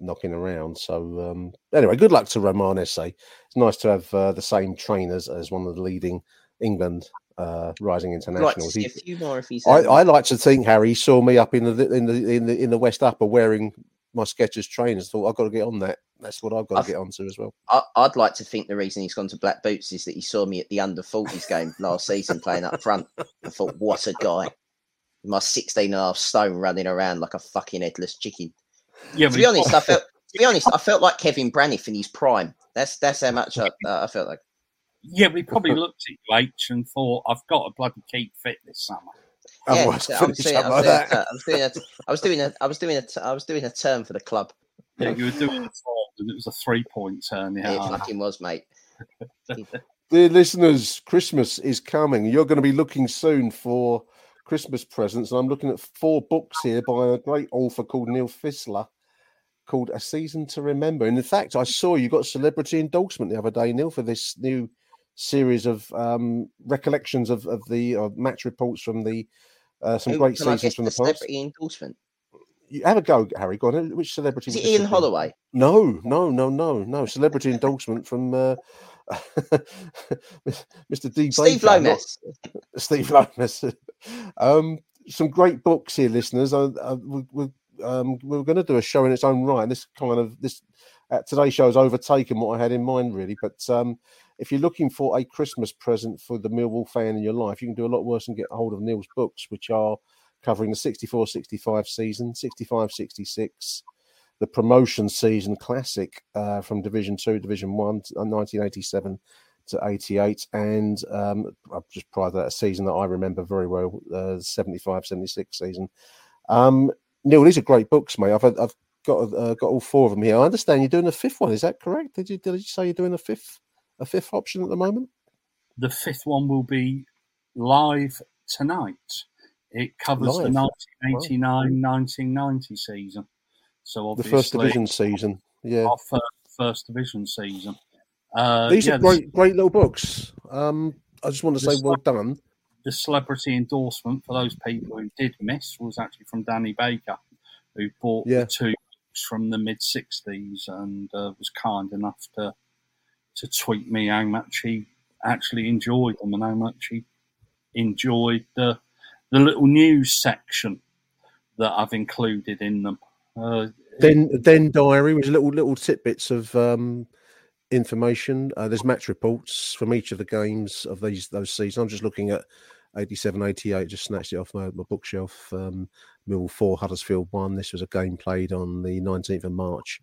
knocking around. So um, anyway, good luck to Romain Esse. It's nice to have uh, the same trainers as one of the leading England uh, rising I'd like to internationals. see He- a few more of his. I, I like to think Harry saw me up in the in the in the in the West Upper wearing my Skechers trainers. Thought I've got to get on that. That's what I've got to I've- get onto as well. I, I'd like to think the reason he's gone to Black Boots is that he saw me at the under 40s game last season playing up front and thought, what a guy. My 16 and a half stone running around like a fucking headless chicken. Yeah, to be honest, I felt to be honest, I felt like Kevin Braniff in his prime. That's that's how much I, [LAUGHS] uh, I felt like. Yeah, we probably [LAUGHS] looked at you, H, and thought, I've got to bloody keep fit this summer. Yeah, Otherwise, I was doing, I was doing, that. Uh, a- uh, I was doing a, I was doing a, I was doing a, I was doing a term for the club. Yeah, you were doing a four, and it was a three point turn. It Yeah, fucking was, mate. [LAUGHS] Dear listeners, Christmas is coming. You're going to be looking soon for Christmas presents. And I'm looking at four books here by a great author called Neil Fissler called A Season to Remember. And in fact, I saw you got celebrity endorsement the other day, Neil, for this new series of um, recollections of, of the uh, match reports from the uh, some Who- great seasons from the the past. celebrity endorsement. You have a go, Harry. Go on. Which celebrity? Is it Ian? Holloway? No, no, no, no, no. Celebrity endorsement from uh, [LAUGHS] Mr. D. Steve Baker, not- Lomas. Steve Lomas. um, some great books here, listeners. I, I, we, we, um, we're going to do a show in its own right. and This kind of this uh, today's show has overtaken what I had in mind, really. But um, if you're looking for a Christmas present for the Millwall fan in your life, you can do a lot worse than get hold of Neil's books, which are covering the 64 65 season, 65 66, the promotion season classic uh, from Division 2, Division 1, to- uh, 1987 to 88, and um, just prior to that, a season that I remember very well, uh, 75 76 season. Um, Neil, these are great books, mate. I've, I've got uh, got all four of them here. I understand you're doing a fifth one. Is that correct? Did you did you say you're doing a fifth a fifth option at the moment? the fifth one will be live tonight. It covers the Live? 1989-1990 season. So obviously, The first division season. Yeah. our first, first division season. Uh, These yeah, are the- great, great little books. Um, I just want to say well done. the celebrity endorsement for those people who did miss was actually from Danny Baker, who bought Yeah. the two books from the mid '60s and uh, was kind enough to to tweet me how much he actually enjoyed them and how much he enjoyed the the little news section that I've included in them. Uh, Den Den Diary was little little tidbits of um, information. Uh, there's match reports from each of the games of these those seasons. I'm just looking at 87, 88. Just snatched it off my, my bookshelf. Um, Mill four, Huddersfield one. This was a game played on the 19th of March,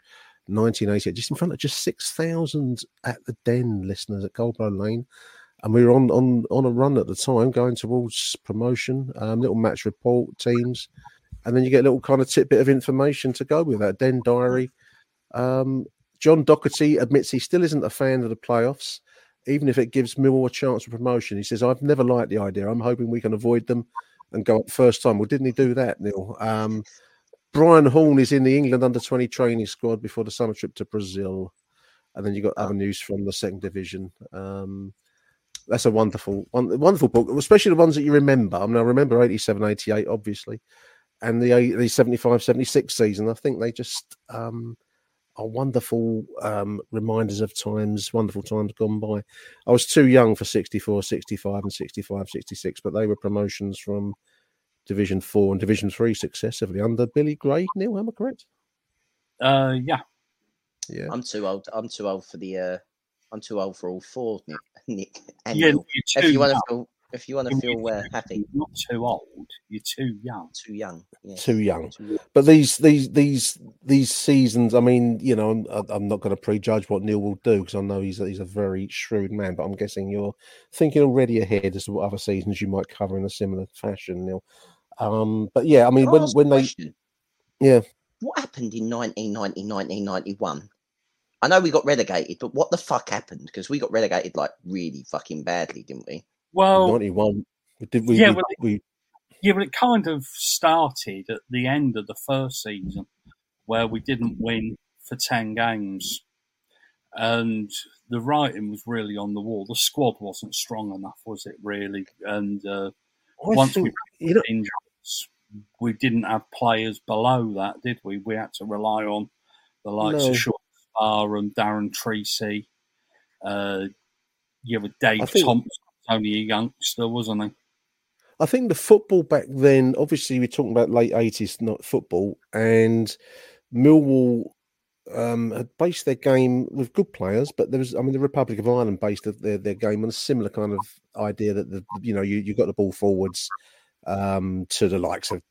1988, just in front of just six thousand at the Den listeners at Coldblow Lane. And we were on, on on a run at the time, going towards promotion. Um, little match report teams, and then you get a little kind of tidbit of information to go with that. Den diary. Um, John Docherty admits he still isn't a fan of the playoffs, even if it gives Millwall a chance of promotion. He says, "I've never liked the idea. I'm hoping we can avoid them and go up first time." Well, didn't he do that, Neil? Um, Brian Horne is in the England under 20 training squad before the summer trip to Brazil. And then you've got other news from the second division. Um, that's a wonderful, wonderful book, especially the ones that you remember. I mean, I remember 87, 88, obviously, and the the 75, 76 season. I think they just um, are wonderful um, reminders of times, wonderful times gone by. I was too young for 64, 65, and 65, 66, but they were promotions from Division 4 and Division 3 successively under Billy Gray. Neil, am I correct? uh, yeah, Yeah. I'm too old. I'm too old for the. Uh, I'm too old for all four, Nick. [LAUGHS] Nick and Yeah, Neil. you're If you want to feel, if you want to feel uh, happy, You're not too old. You're too young. too young. Yeah. too young. Too young. But these these these these seasons, I mean, you know, I'm, I'm not going to prejudge what Neil will do because I know he's he's a very shrewd man. But I'm guessing you're thinking already ahead as to what other seasons you might cover in a similar fashion, Neil. Um, but yeah, I mean, Can when ask when they question? yeah, What happened in 1990, 1991? I know we got relegated, but what the fuck happened? Because we got relegated like really fucking badly, didn't we? Well, 91. Did we? Yeah, we, well, we Yeah, but it kind of started at the end of the first season where we didn't win for 10 games. And the writing was really on the wall. The squad wasn't strong enough, was it, really? And uh, once think- we you know- had injuries, we didn't have players below that, did we? We had to rely on the likes No. of Sean Spar and Darren Treacy. Uh, yeah, with Dave think- Thompson, only a youngster, wasn't he? I think the football back then, obviously, we're talking about late eighties, not football, and Millwall um, had based their game with good players, but there was, I mean, the Republic of Ireland based their, their game on a similar kind of idea that the you know you you got the ball forwards um, to the likes of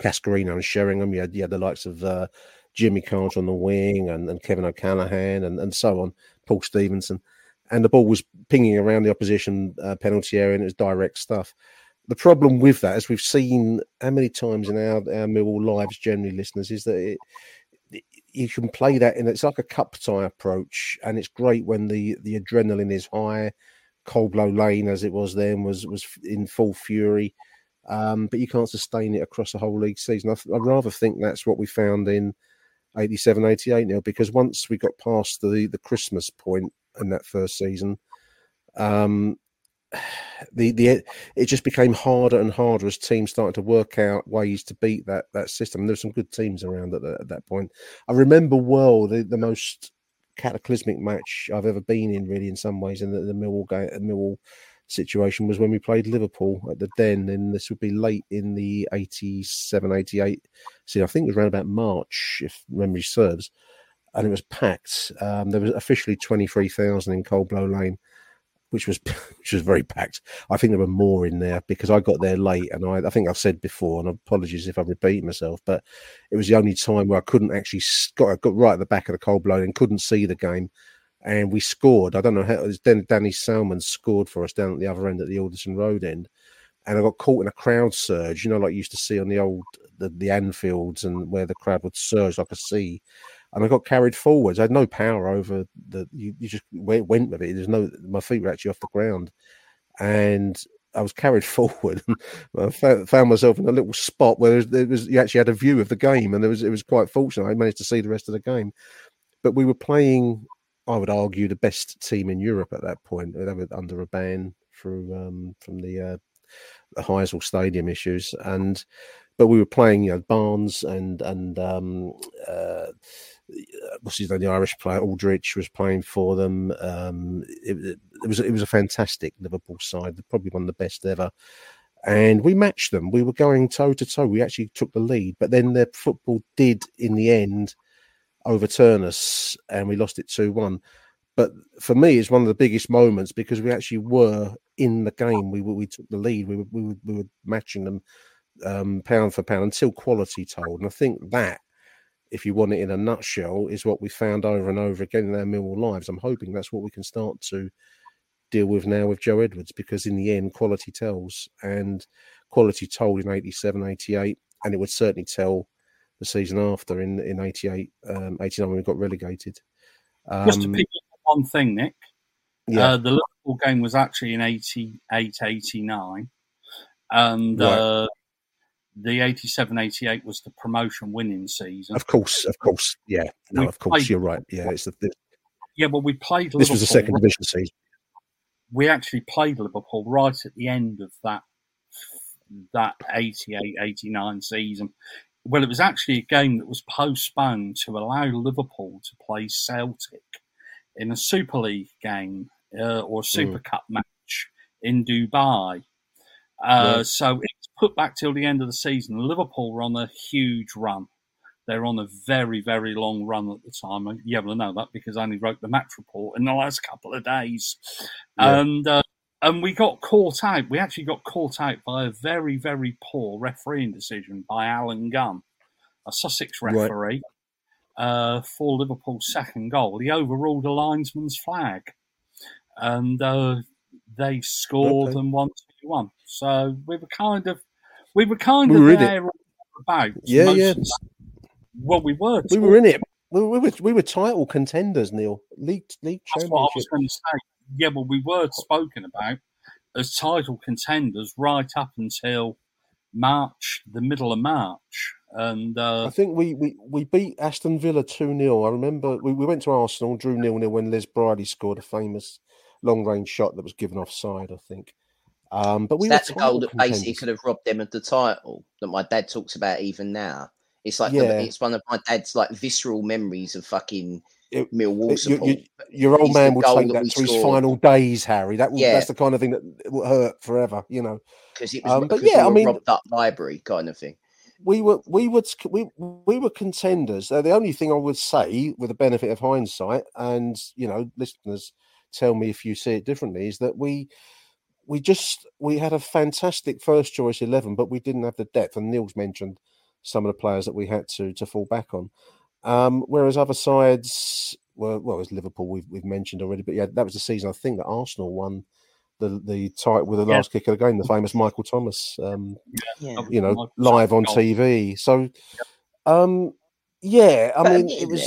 Cascarino and Sheringham. You had, you had the likes of uh, Jimmy Carter on the wing and, and Kevin O'Callaghan and, and so on, Paul Stephenson. And the ball was pinging around the opposition uh, penalty area and it was direct stuff. The problem with that, as we've seen how many times in our, our Millwall lives, generally, listeners, is that it, you can play that in it's like a cup tie approach, and it's great when the the adrenaline is high. Coldblow Lane, as it was then, was was in full fury, um, but you can't sustain it across the whole league season. I would rather think that's what we found in 87, 88 now, because once we got past the the Christmas point in that first season, um, [SIGHS] the the it just became harder and harder as teams started to work out ways to beat that that system. There were some good teams around at, the, at that point. I remember well the, the most cataclysmic match I've ever been in, really, in some ways, in the, the Millwall game, Millwall situation was when we played Liverpool at the Den, and this would be late in the 87, 88. See, I think it was around about March, if memory serves, and it was packed. Um, there was officially 23,000 in Coldblow Lane which was [LAUGHS] which was very packed. I think there were more in there because I got there late, and I, I think I've said before, and apologies if I'm repeating myself, but it was the only time where I couldn't actually got got right at the back of the Cold Blow and couldn't see the game, and we scored. I don't know how. Then Danny Salmon scored for us down at the other end at the Ilderton Road end, and I got caught in a crowd surge. You know, like you used to see on the old the, the Anfields and where the crowd would surge like a sea and I got carried forwards. I had no power over the. You, you just went, with it. There's no. My feet were actually off the ground, and I was carried [LAUGHS] forward. I found myself in a little spot where there was you actually had a view of the game, and there was it was quite fortunate. I managed to see the rest of the game, but we were playing. I would argue the best team in Europe at that point. They were under a ban through um, from the uh, the Heysel Stadium issues, and but we were playing you know Barnes and and um, uh, what's his name, the Irish player Aldrich was playing for them. Um, it, it, was it was a fantastic Liverpool side, probably one of the best ever. And we matched them. We were going toe to toe. We actually took the lead, but then their football did, in the end, overturn us, and we lost it two one. But for me, it's one of the biggest moments because we actually were in the game. We we took the lead. We were we were, we were matching them um, pound for pound until quality told. And I think that if you want it in a nutshell, is what we found over and over again in our Millwall lives. I'm hoping that's what we can start to deal with now with Joe Edwards because in the end, quality tells and quality told in 87, 88, and it would certainly tell the season after in, in 88, um, 89 when we got relegated. Um, Just to um, pick up one thing, Nick. Yeah. Uh, the Liverpool game was actually in 88, 89. And right. uh, the 87 88 was the promotion winning season. Of course, of course. Yeah. No, we of course, played, you're right. Yeah. It's the, yeah, well, we played This was the second division season. We actually played Liverpool right at the end of that that 88 89 season. Well, it was actually a game that was postponed to allow Liverpool to play Celtic in a Super League game uh, or Super mm. Cup match in Dubai. Uh, yeah. So it's put back till the end of the season. Liverpool were on a huge run. They're on a very, very long run at the time. You able to know that because I only wrote the match report in the last couple of days. Yeah. And uh, and we got caught out. We actually got caught out by a very, very poor refereeing decision by Alan Gunn, a Sussex referee, right. uh, for Liverpool's second goal. He overruled a linesman's flag. And uh, they scored okay. and won two one. So we were kind of we were kind we were of there about. Yeah, yeah. Well, we were. We were in it. We were, we were, title contenders, Neil. League league That's what I was going to say. Yeah, well, we were spoken about as title contenders right up until March, the middle of March. And uh, I think we, we, we beat Aston Villa 2 0. I remember we, we went to Arsenal, drew nil nil when Les Briley scored a famous long range shot that was given offside, I think. Um, but we that's a goal that contenders. basically could have robbed them of the title that my dad talks about even now. It's like yeah. the, it's one of my dad's like visceral memories of fucking it, Millwall support. You, you, your old man would take that, that to his final days, Harry. That yeah. that's the kind of thing that will hurt forever, you know. Because it was, um, but yeah, I mean, robbed up library kind of thing. we were we would we we were contenders. Uh, the only thing I would say, with the benefit of hindsight, and you know, listeners tell me if you see it differently, is that we we just we had a fantastic first choice eleven, but we didn't have the depth. And Neil's mentioned some of the players that we had to to fall back on. Um, whereas other sides, were, well, was Liverpool we've, we've mentioned already, but yeah, that was the season I think that Arsenal won the the title with the last kick of the game, the famous Michael Thomas, um, yeah. you know, live on TV. So, um, yeah, I but mean, it was.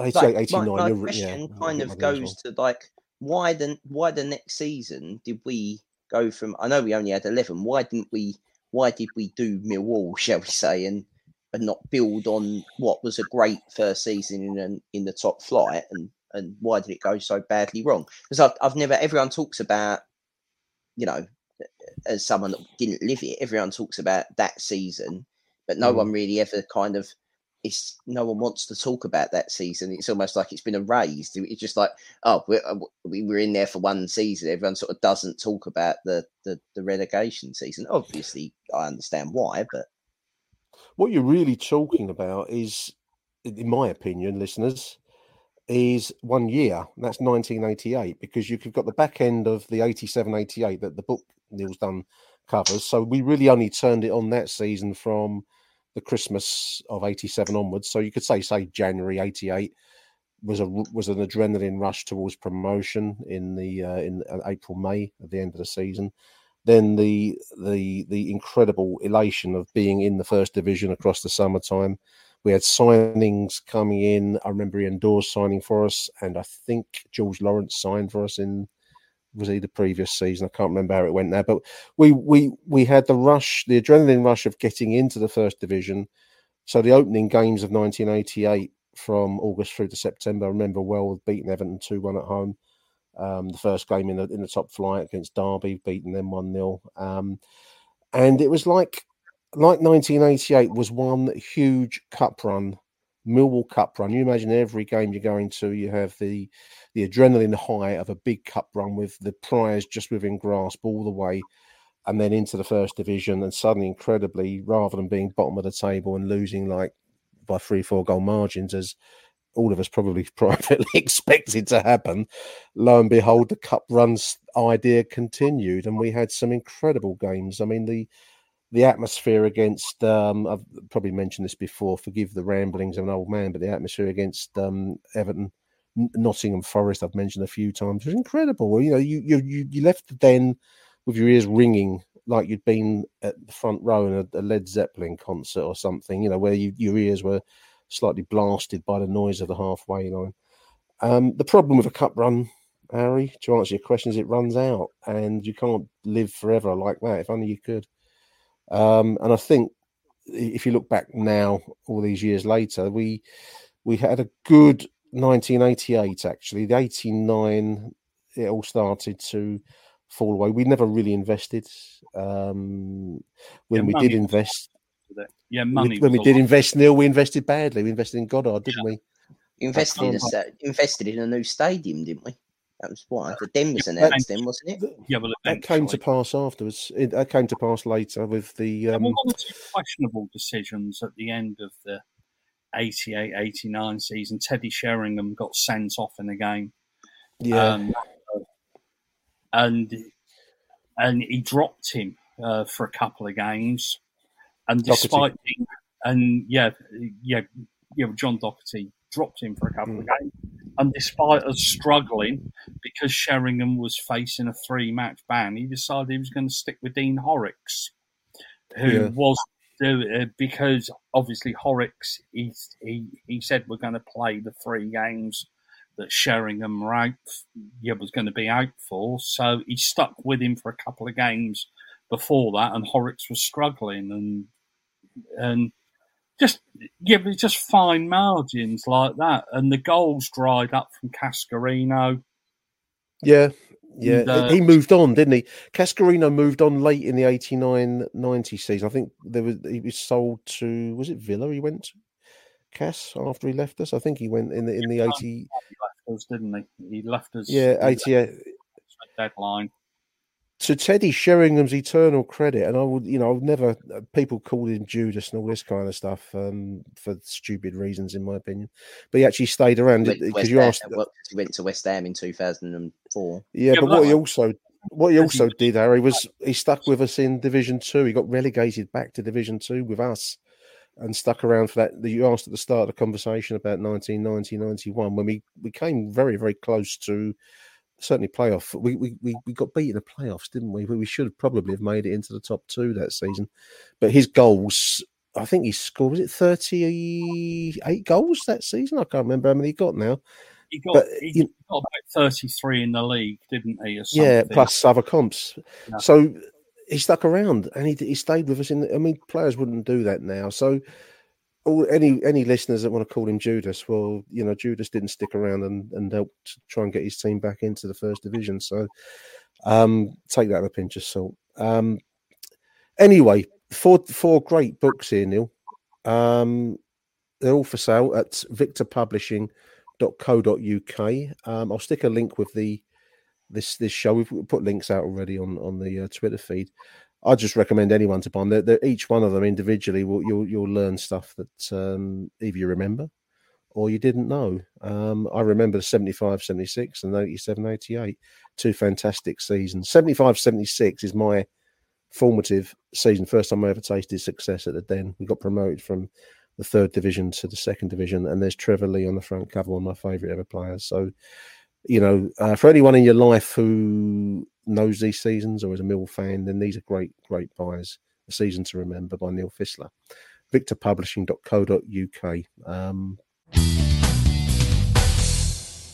88, 89. My, my question yeah, kind of goes well. to like why the why the next season did we go from? I know we only had eleven. Why didn't we? Why did we do Millwall, [LAUGHS] shall we say, and and not build on what was a great first season in in the top flight and and why did it go so badly wrong? Because I've, I've never, everyone talks about, you know, as someone that didn't live it, everyone talks about that season, but no mm. one really ever kind of, it's no one wants to talk about that season. It's almost like it's been erased. It's just like, oh, we're, uh, we were in there for one season. Everyone sort of doesn't talk about the, the, the relegation season. Obviously, I understand why, but what you're really talking about is, in my opinion, listeners, is one year. That's 1988 because you've got the back end of the 87 88 that the book Neil's done covers. So we really only turned it on that season from the Christmas of 87 onwards. So you could say, say January 88 was a was an adrenaline rush towards promotion in the uh, in uh, April May at the end of the season. Then the the the incredible elation of being in the first division across the summertime we had signings coming in. I remember Ian Dawes signing for us, and I think George Lawrence signed for us in was he the previous season? I can't remember how it went there, but we we we had the rush, the adrenaline rush of getting into the first division. So the opening games of 1988 from August through to September, I remember well beating Everton two one at home. Um, the first game in the in the top flight against Derby, beating them one 0 um, and it was like like 1988 was one huge cup run, Millwall Cup run. You imagine every game you're going to, you have the the adrenaline high of a big cup run with the prize just within grasp all the way, and then into the first division, and suddenly, incredibly, rather than being bottom of the table and losing like by three, four goal margins, as all of us probably [LAUGHS] privately [LAUGHS] expected to happen. Lo and behold, the cup runs idea continued, and we had some incredible games. I mean, the the atmosphere against um, I've probably mentioned this before. Forgive the ramblings of an old man, but the atmosphere against um, Everton, Nottingham Forest, I've mentioned a few times, was incredible. You know, you you you left the den with your ears ringing like you'd been at the front row in a, a Led Zeppelin concert or something. You know, where you, your ears were slightly blasted by the noise of the halfway line. Um, the problem with a cup run, Harry, to answer your question, is it runs out, and you can't live forever like that. If only you could. Um, and I think if you look back now, all these years later, we we had a good 1988. Actually, the 89 it all started to fall away. We never really invested. Um, when yeah, we did invest, yeah, money. When we did invest, Neil, we invested badly. We invested in Goddard, didn't yeah. we? Invested in a, invested in a new stadium, didn't we? That was what the Den was announced then, wasn't it? Yeah, well, that came to pass afterwards. It, that came to pass later with the. Um... one or two questionable decisions at the end of the 88 89 season. Teddy Sheringham got sent off in the game. Yeah. Um, and and he dropped him uh, for a couple of games. And despite being, and yeah, yeah, yeah, John Docherty dropped him for a couple mm. of games. And despite us struggling, because Sheringham was facing a three match ban, he decided he was going to stick with Dean Horrix, who yeah. was uh, because obviously Horrix he, he he said we're going to play the three games that Sheringham were out, yeah, was going to be out for. So he stuck with him for a couple of games before that, and Horrix was struggling, and and just yeah, but just fine margins like that, and the goals dried up from Cascarino. Yeah, yeah, and, uh, he moved on, didn't he? Cascarino moved on late in the 89-90 season. I think there was he was sold to was it Villa? He went to Cass after he left us. I think he went in the in the eighty. He left us, didn't he? He left us. Yeah, eighty eight. Deadline. To Teddy Sheringham's eternal credit, and I would, you know, I've never uh, people called him Judas and all this kind of stuff um, for stupid reasons, in my opinion. But he actually stayed around because you asked. well, he went to West Ham in 2004. Yeah, Yeah, but but what he also what he also did, Harry, was he stuck with us in Division Two. He got relegated back to Division Two with us, and stuck around for that. You asked at the start of the conversation about 1990, 91, when we we came very very close to certainly playoff. We we we, we got beat in the playoffs, didn't we? We should probably have made it into the top two that season. But his goals, I think he scored was it thirty eight goals that season? I can't remember how many he got now. He got, But, he you- got about 33 in the league, didn't he? Or Yeah, plus other comps. Yeah. So he stuck around and he he stayed with us. In I mean, players wouldn't do that now. So all any any listeners that want to call him Judas, well, you know, Judas didn't stick around and and helped try and get his team back into the first division. So um, take that with a pinch of salt. Um, anyway, four four great books here, Neil. Um, they're all for sale at victorpublishing.co.uk. Um, I'll stick a link with the this this show. We've put links out already on on the uh, Twitter feed. I just recommend anyone to buy them. They're, they're, each one of them individually, will you'll you'll learn stuff that um, either you remember or you didn't know. Um, I remember 75, 76 and 87, 88. Two fantastic seasons. 75, 76 is my formative season. First time I ever tasted success at the Den. We got promoted from the third division to the second division, and there's Trevor Lee on the front cover, one of my favourite ever players. So, you know, uh, for anyone in your life who knows these seasons or is a Mill fan, then these are great, great buys. A season to remember by Neil Fissler. VictorPublishing.co.uk. Um,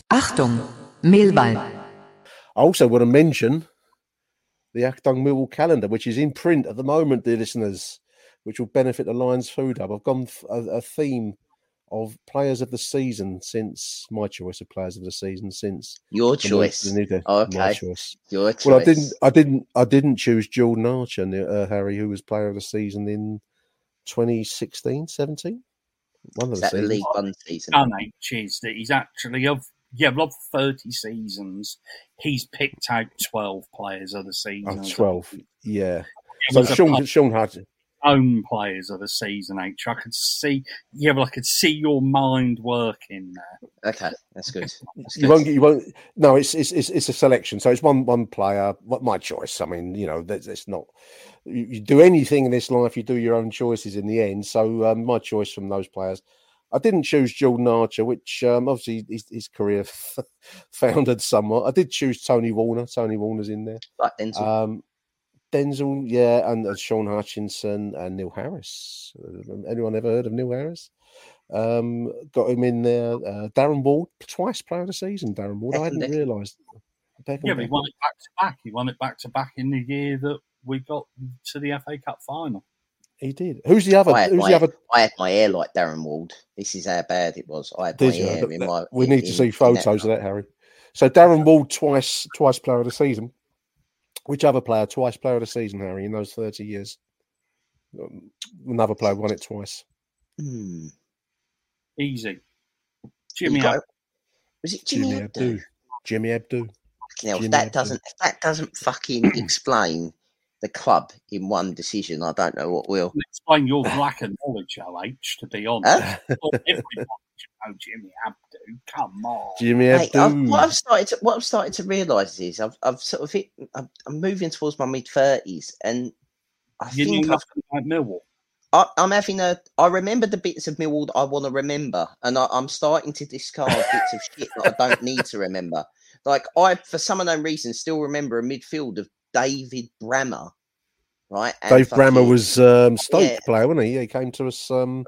Achtung, Millwall. I also want to mention the Achtung Millwall calendar, which is in print at the moment, dear listeners, which will benefit the Lions Food Hub. I've gone a theme of players of the season since my choice of players of the season since Your choice. North- the Oh, my okay. choice. Your choice. Well, I didn't, I didn't, I didn't choose Jordan Archer, uh, Harry, who was player of the season in 2016, 17. One of Is the that the. League One season? done H is that he's actually of yeah, of thirty seasons, he's picked out twelve players of the season. Oh, 12. Yeah. Yeah, So Sean, pub- Sean Hudson. Own players of the season. H. I could see, yeah, well, I could see your mind working there. Okay, that's good. That's [LAUGHS] You good. won't. You won't. No, it's it's it's, it's a selection. So it's one one player. What my choice. I mean, you know, that's it's not. You, you do anything in this life, you do your own choices in the end. So um, my choice from those players. I didn't choose Jordan Archer, which um, obviously his, his career [LAUGHS] foundered somewhat. I did choose Tony Warner. Tony Warner's in there. Like Denzel. Um, Denzel, yeah, and uh, Sean Hutchinson and Neil Harris. Anyone ever heard of Neil Harris? Um, got him in there. Uh, Darren Ward, twice player of the season. Darren Ward. I Beckham, hadn't Beckham. realised. Yeah, but he won it back to back. He won it back to back in the year that we got to the FA Cup final. He did. Who's the other? I had, Who's my, the other? I had my hair like Darren Ward. This is how bad it was. I had Did my you? hair That- in my. we in- need to see in photos of that, Harry. So Darren Ward twice, twice player of the season. Which other player twice player of the season, Harry? In those thirty years, Um, another player won it twice. Hmm. Easy. Jimmy, got- Ab- Was it Jimmy, Jimmy Abdou? Abdou. Jimmy Abdou. Fucking hell, if Jimmy that Abdou. doesn't if that doesn't fucking [CLEARS THROAT] explain the club in one decision, I don't know what will. explain your lack of knowledge, OH, to be honest. Huh? Well, everybody should know Jimmy Abdou. Come on. Jimmy Mate, I've, Abdou. what I've started to what I've started to realise is I've I've sort of hit I'm, I'm moving towards my mid thirties and I You think I've nothing about Millwall. I, I'm having a. I remember the bits of Millwall that I want to remember, and I, I'm starting to discard [LAUGHS] bits of shit that I don't need to remember. Like I, for some unknown reason, still remember a midfield of David Brammer, right? And Dave Brammer was um, Stoke Yeah. player, wasn't he? He came to us. Um,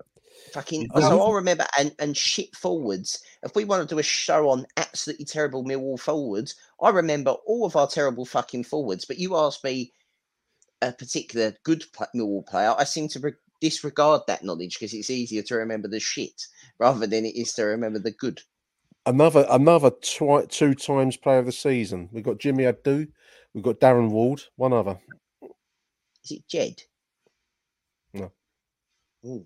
fucking. I So. I remember and and shit forwards. If we want to do a show on absolutely terrible Millwall forwards, I remember all of our terrible fucking forwards. But you asked me a particular good Millwall player, I seem to re- disregard that knowledge because it's easier to remember the shit rather than it is to remember the good. another another twi- two times player of the season. We've got Jimmy Abdou. We've got Darren Ward. One other. Is it Jed? No. Ooh,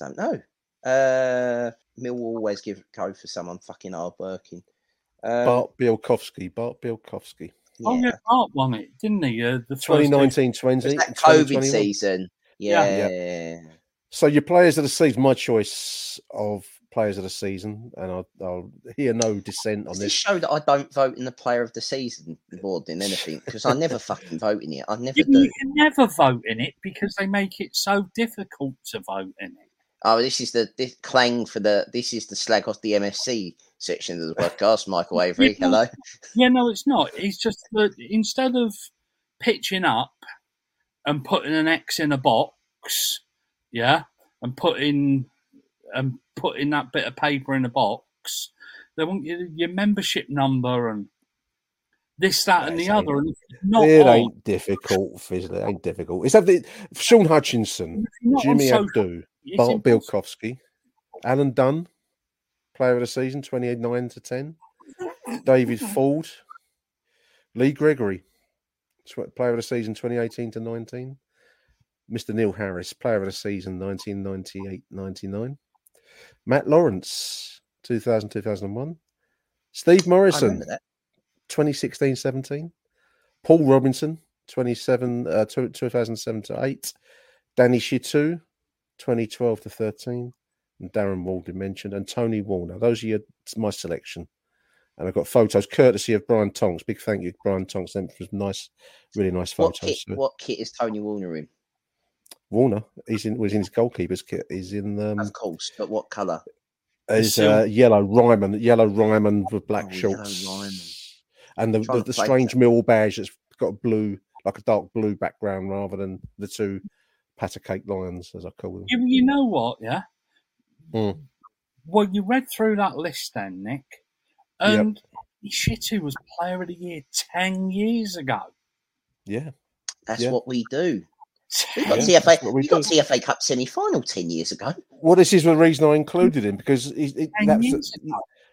don't know. Uh, Millwall always give go for someone fucking hard working. Um, Bart Bialkowski. Bart Bialkowski. Oh Yeah. yeah, Art won it, didn't he? Uh, the first 2019 20, It was that 2021. COVID season. Yeah. Yeah. So your players of the season, my choice of players of the season, and I'll, I'll hear no dissent on Does this. this show that I don't vote in the player of the season more than anything? Because I never fucking vote in it. I never You, do. you can never vote in it because they make it so difficult to vote in it. Oh, this is the this clang for the this is the slag off the MFC section of the podcast. Michael Avery, Yeah. hello. Yeah, no, it's not. It's just that instead of pitching up and putting an X in a box, yeah, and putting and putting that bit of paper in a box, they want your, your membership number and this, that, and the Yes, other. And not it on, ain't difficult, Fizzle. It ain't difficult. It's that the Sean Hutchinson, if you're not on Jimmy social- Abdou, it's Bart. Bialkowski, Alan Dunn, player of the season, 28 9 to 10. David Ford, Lee Gregory, player of the season, 2018 to 19. Mr. Neil Harris, player of the season, 1998 99. Matt Lawrence, 2000 2001. Steve Morrison, remember 2016 17. Paul Robinson, 27, uh, 2007 to 8. Danny Shittu, 2012 to 13. And Darren Walden mentioned, and Tony Warner. Those are your, my selection. And I've got photos courtesy of Brian Tonks. Big thank you, Brian Tonks. Them was nice, really nice What photos. kit? What kit is Tony Warner in? Warner, he's in was in his goalkeeper's kit. He's in um, Of course, but what colour? Is uh, yellow Ryman, yellow Ryman with black Oh, yellow shorts, and the, Trying the, to the strange that. mill badge that's got a blue, like a dark blue background, rather than the two patter cake lions, as I call them. You, you know what? Yeah. Mm. Well, you read through that list then, Nick, and Yep. and Shittu was Player of the Year ten years ago. Yeah, That's Yeah. what we do. [LAUGHS] We got that's CFA. what we We got do. CFA Cup semi final ten years ago. Well, this is the reason I included him because he, it, that's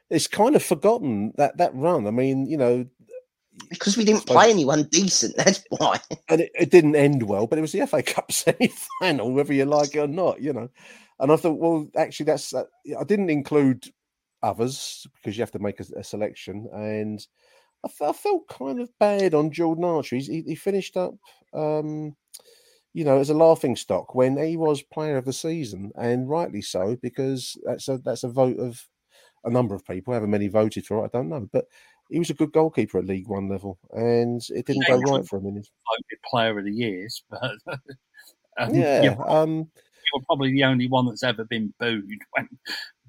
it's kind of forgotten that that run. I mean, you know, Because we didn't play anyone decent. [LAUGHS] That's why. and it, it didn't end well, but it was the FA Cup [LAUGHS] semi-final, whether you like it or not, you know. And I thought, well, actually, that's uh, I didn't include others because you have to make a, a selection, and I, felt kind of bad on Jordan Archer. He, he finished up, um, you know, as a laughing stock when he was Player of the Season, and rightly so because that's a that's a vote of a number of people. However many voted for it, I don't know, but. He was a good goalkeeper at League One level, and it didn't go right for him in his Voted Player of the Years, [LAUGHS] but um, yeah, you um, you're probably the only one that's ever been booed when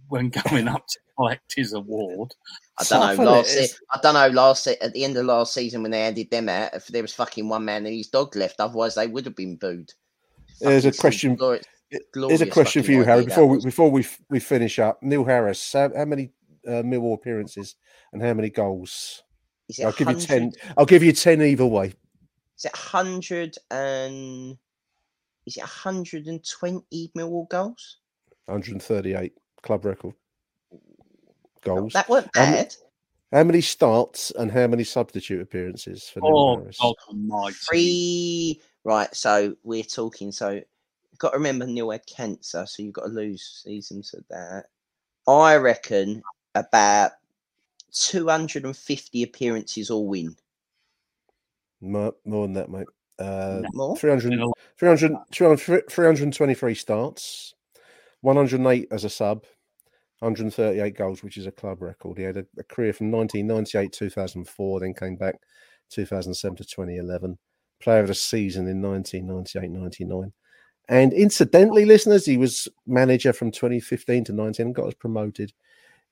when going up to collect his award. I don't know. Last se- I don't know. Last se- at the end of last season when they handed them out, if there was fucking one man and his dog left, otherwise they would have been booed. There's a question- glorious- Here's a question for you, Harry. Before we before we f- we finish up, Neil Harris. How, how many uh, Millwall appearances and how many goals? I'll give you ten. I'll give you ten either way. Is it hundred and? Is it hundred and twenty Millwall goals? 138 club record goals. That weren't Um, bad. How many starts and how many substitute appearances for Neil Oh, Harris? God almighty. Three. Right. So we're talking. So you've got to remember Neil had cancer, so you've got to lose seasons of that. I reckon about two hundred and fifty appearances all win. More, more than that, mate. Uh, More. 300, Been a lot. 300, 323 starts, 108 as a sub, 138 goals, which is a club record. He had a, a career from 1998 2004, then came back 2007 to 2011. Player of the season in 1998 99. And incidentally, listeners, he was manager from 2015 to 19 and got us promoted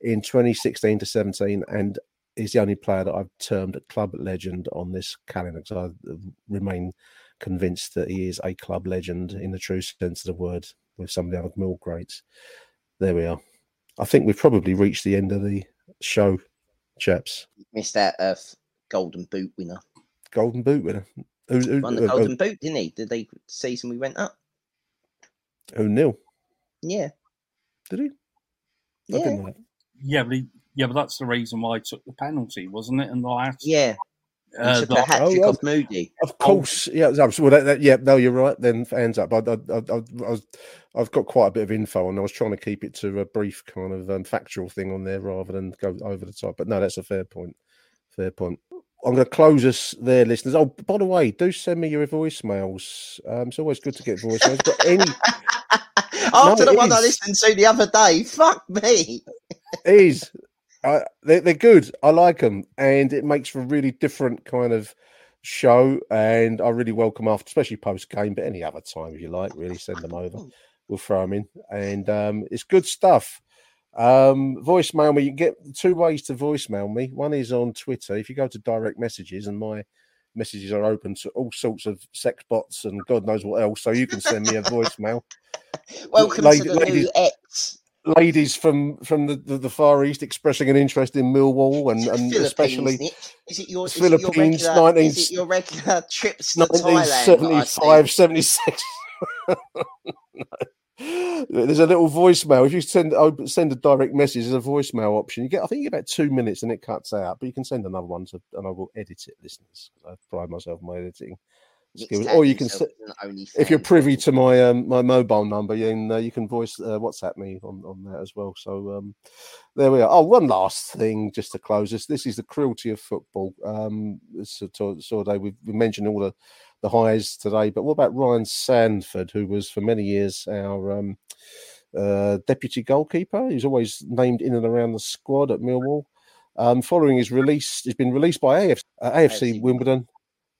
in 2016 to 17. And he's the only player that I've termed a club legend on this calendar because I remain convinced that he is a club legend in the true sense of the word with some of the other mill greats. There we are. I think we've probably reached the end of the show, chaps. Missed out of Golden Boot winner. Golden boot winner. Who, who, Won the who, Golden Boot, didn't he? Did they season we went up? who nil? Yeah. Did he? I Yeah. Didn't know that. Yeah, but he, yeah, but that's the reason why he took the penalty, wasn't it? In the last, Yeah. He uh, took the- a hat trick oh, off Moody. Of course, yeah. that Well, that, that, yeah, no, you're right. Then hands up. I, I, I, I, I was, I've got quite a bit of info, and I was trying to keep it to a brief kind of um, factual thing on there rather than go over the top. But no, that's a fair point. Fair point. I'm going to close us there, listeners. Oh, by the way, do send me your voicemails. Um, it's always good to get voicemails. But any [LAUGHS] After No, the one I listened to the other day, fuck me. is uh, they're, they're good. I like them, and it makes for a really different kind of show. And I really welcome after, especially post game, but any other time if you like, really send them over. We'll throw them in, and um, it's good stuff. Um, voicemail me. You can get two ways to voicemail me. One is on Twitter. If you go to direct messages, and my messages are open to all sorts of sex bots and God knows what else, so you can send me a [LAUGHS] voicemail. Welcome Lady- to the ladies- new X. ladies from from the, the, the far east expressing an interest in Millwall and, and especially Nick. Is it your, is it your Philippines, regular, 19 is it your regular trips to Thailand? that I see? [LAUGHS] 1975 76 there's a little voicemail if you send send a direct message there's a voicemail option you get i think you get about two minutes and it cuts out but you can send another one to, and i will edit it listeners i pride myself on my editing skills or you can himself se- as an OnlyFans. if you're privy to my um, my mobile number, you can uh, you can voice uh, WhatsApp me on, on that as well. So um, there we are. Oh, one last thing just to close this. This is the cruelty of football. Um, so, so, so they we, we mentioned all the the highs today, but what about Ryan Sandford, who was for many years our um, uh, deputy goalkeeper? He's always named in and around the squad at Millwall. Um, following his release, he's been released by AFC, uh, AFC AFC Wimbledon,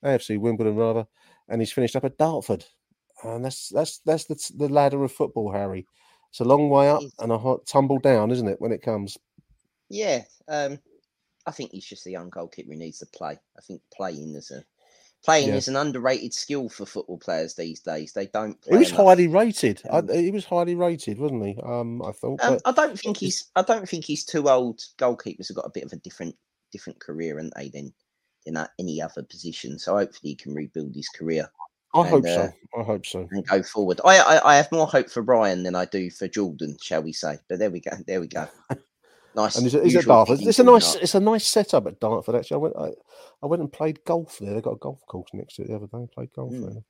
AFC Wimbledon rather, and he's finished up at Dartford. And that's that's that's the, the ladder of football, Harry. It's a long way up and a hot tumble down, isn't it? When it comes, Yeah, um, I think he's just a young goalkeeper who needs to play. I think playing is a playing Yeah. is an underrated skill for football players these days. They don't. he was enough. highly rated. I, Um, he was highly rated, wasn't he? Um, I thought. Um, but I don't think he's. I don't think he's too old. Goalkeepers have got a bit of a different different career, and they than than any other position. So hopefully he can rebuild his career I and, hope uh, so. I hope so. and go forward. I, I I have more hope for Brian than I do for Jordan, shall we say? But there we go. There we go. [LAUGHS] Nice. And he's, at- he's at Dartford. It's a nice, it's a nice setup at Dartford. Actually, I went, I, I went and played golf there. They got a golf course next to it the other day. I Played golf Mm. there.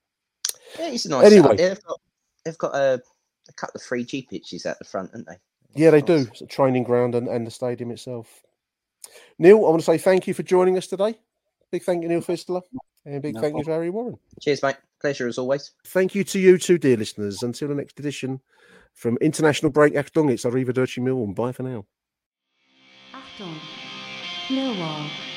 Yeah, it's a nice. Anyway. Anyway, they've got they've got a, a couple of free G pitches at the front, haven't they? Yeah, they Nice. do. It's a training ground and, and the stadium itself. Neil, I want to say thank you for joining us today. Big thank you, Neil Fissler, and big No thank you to Harry Warren. Cheers, mate. Pleasure as always. Thank you to you too, dear listeners. Until the next edition from International Break Achtung, it's Arrivederci And Bye for now. Achtung, Millwall.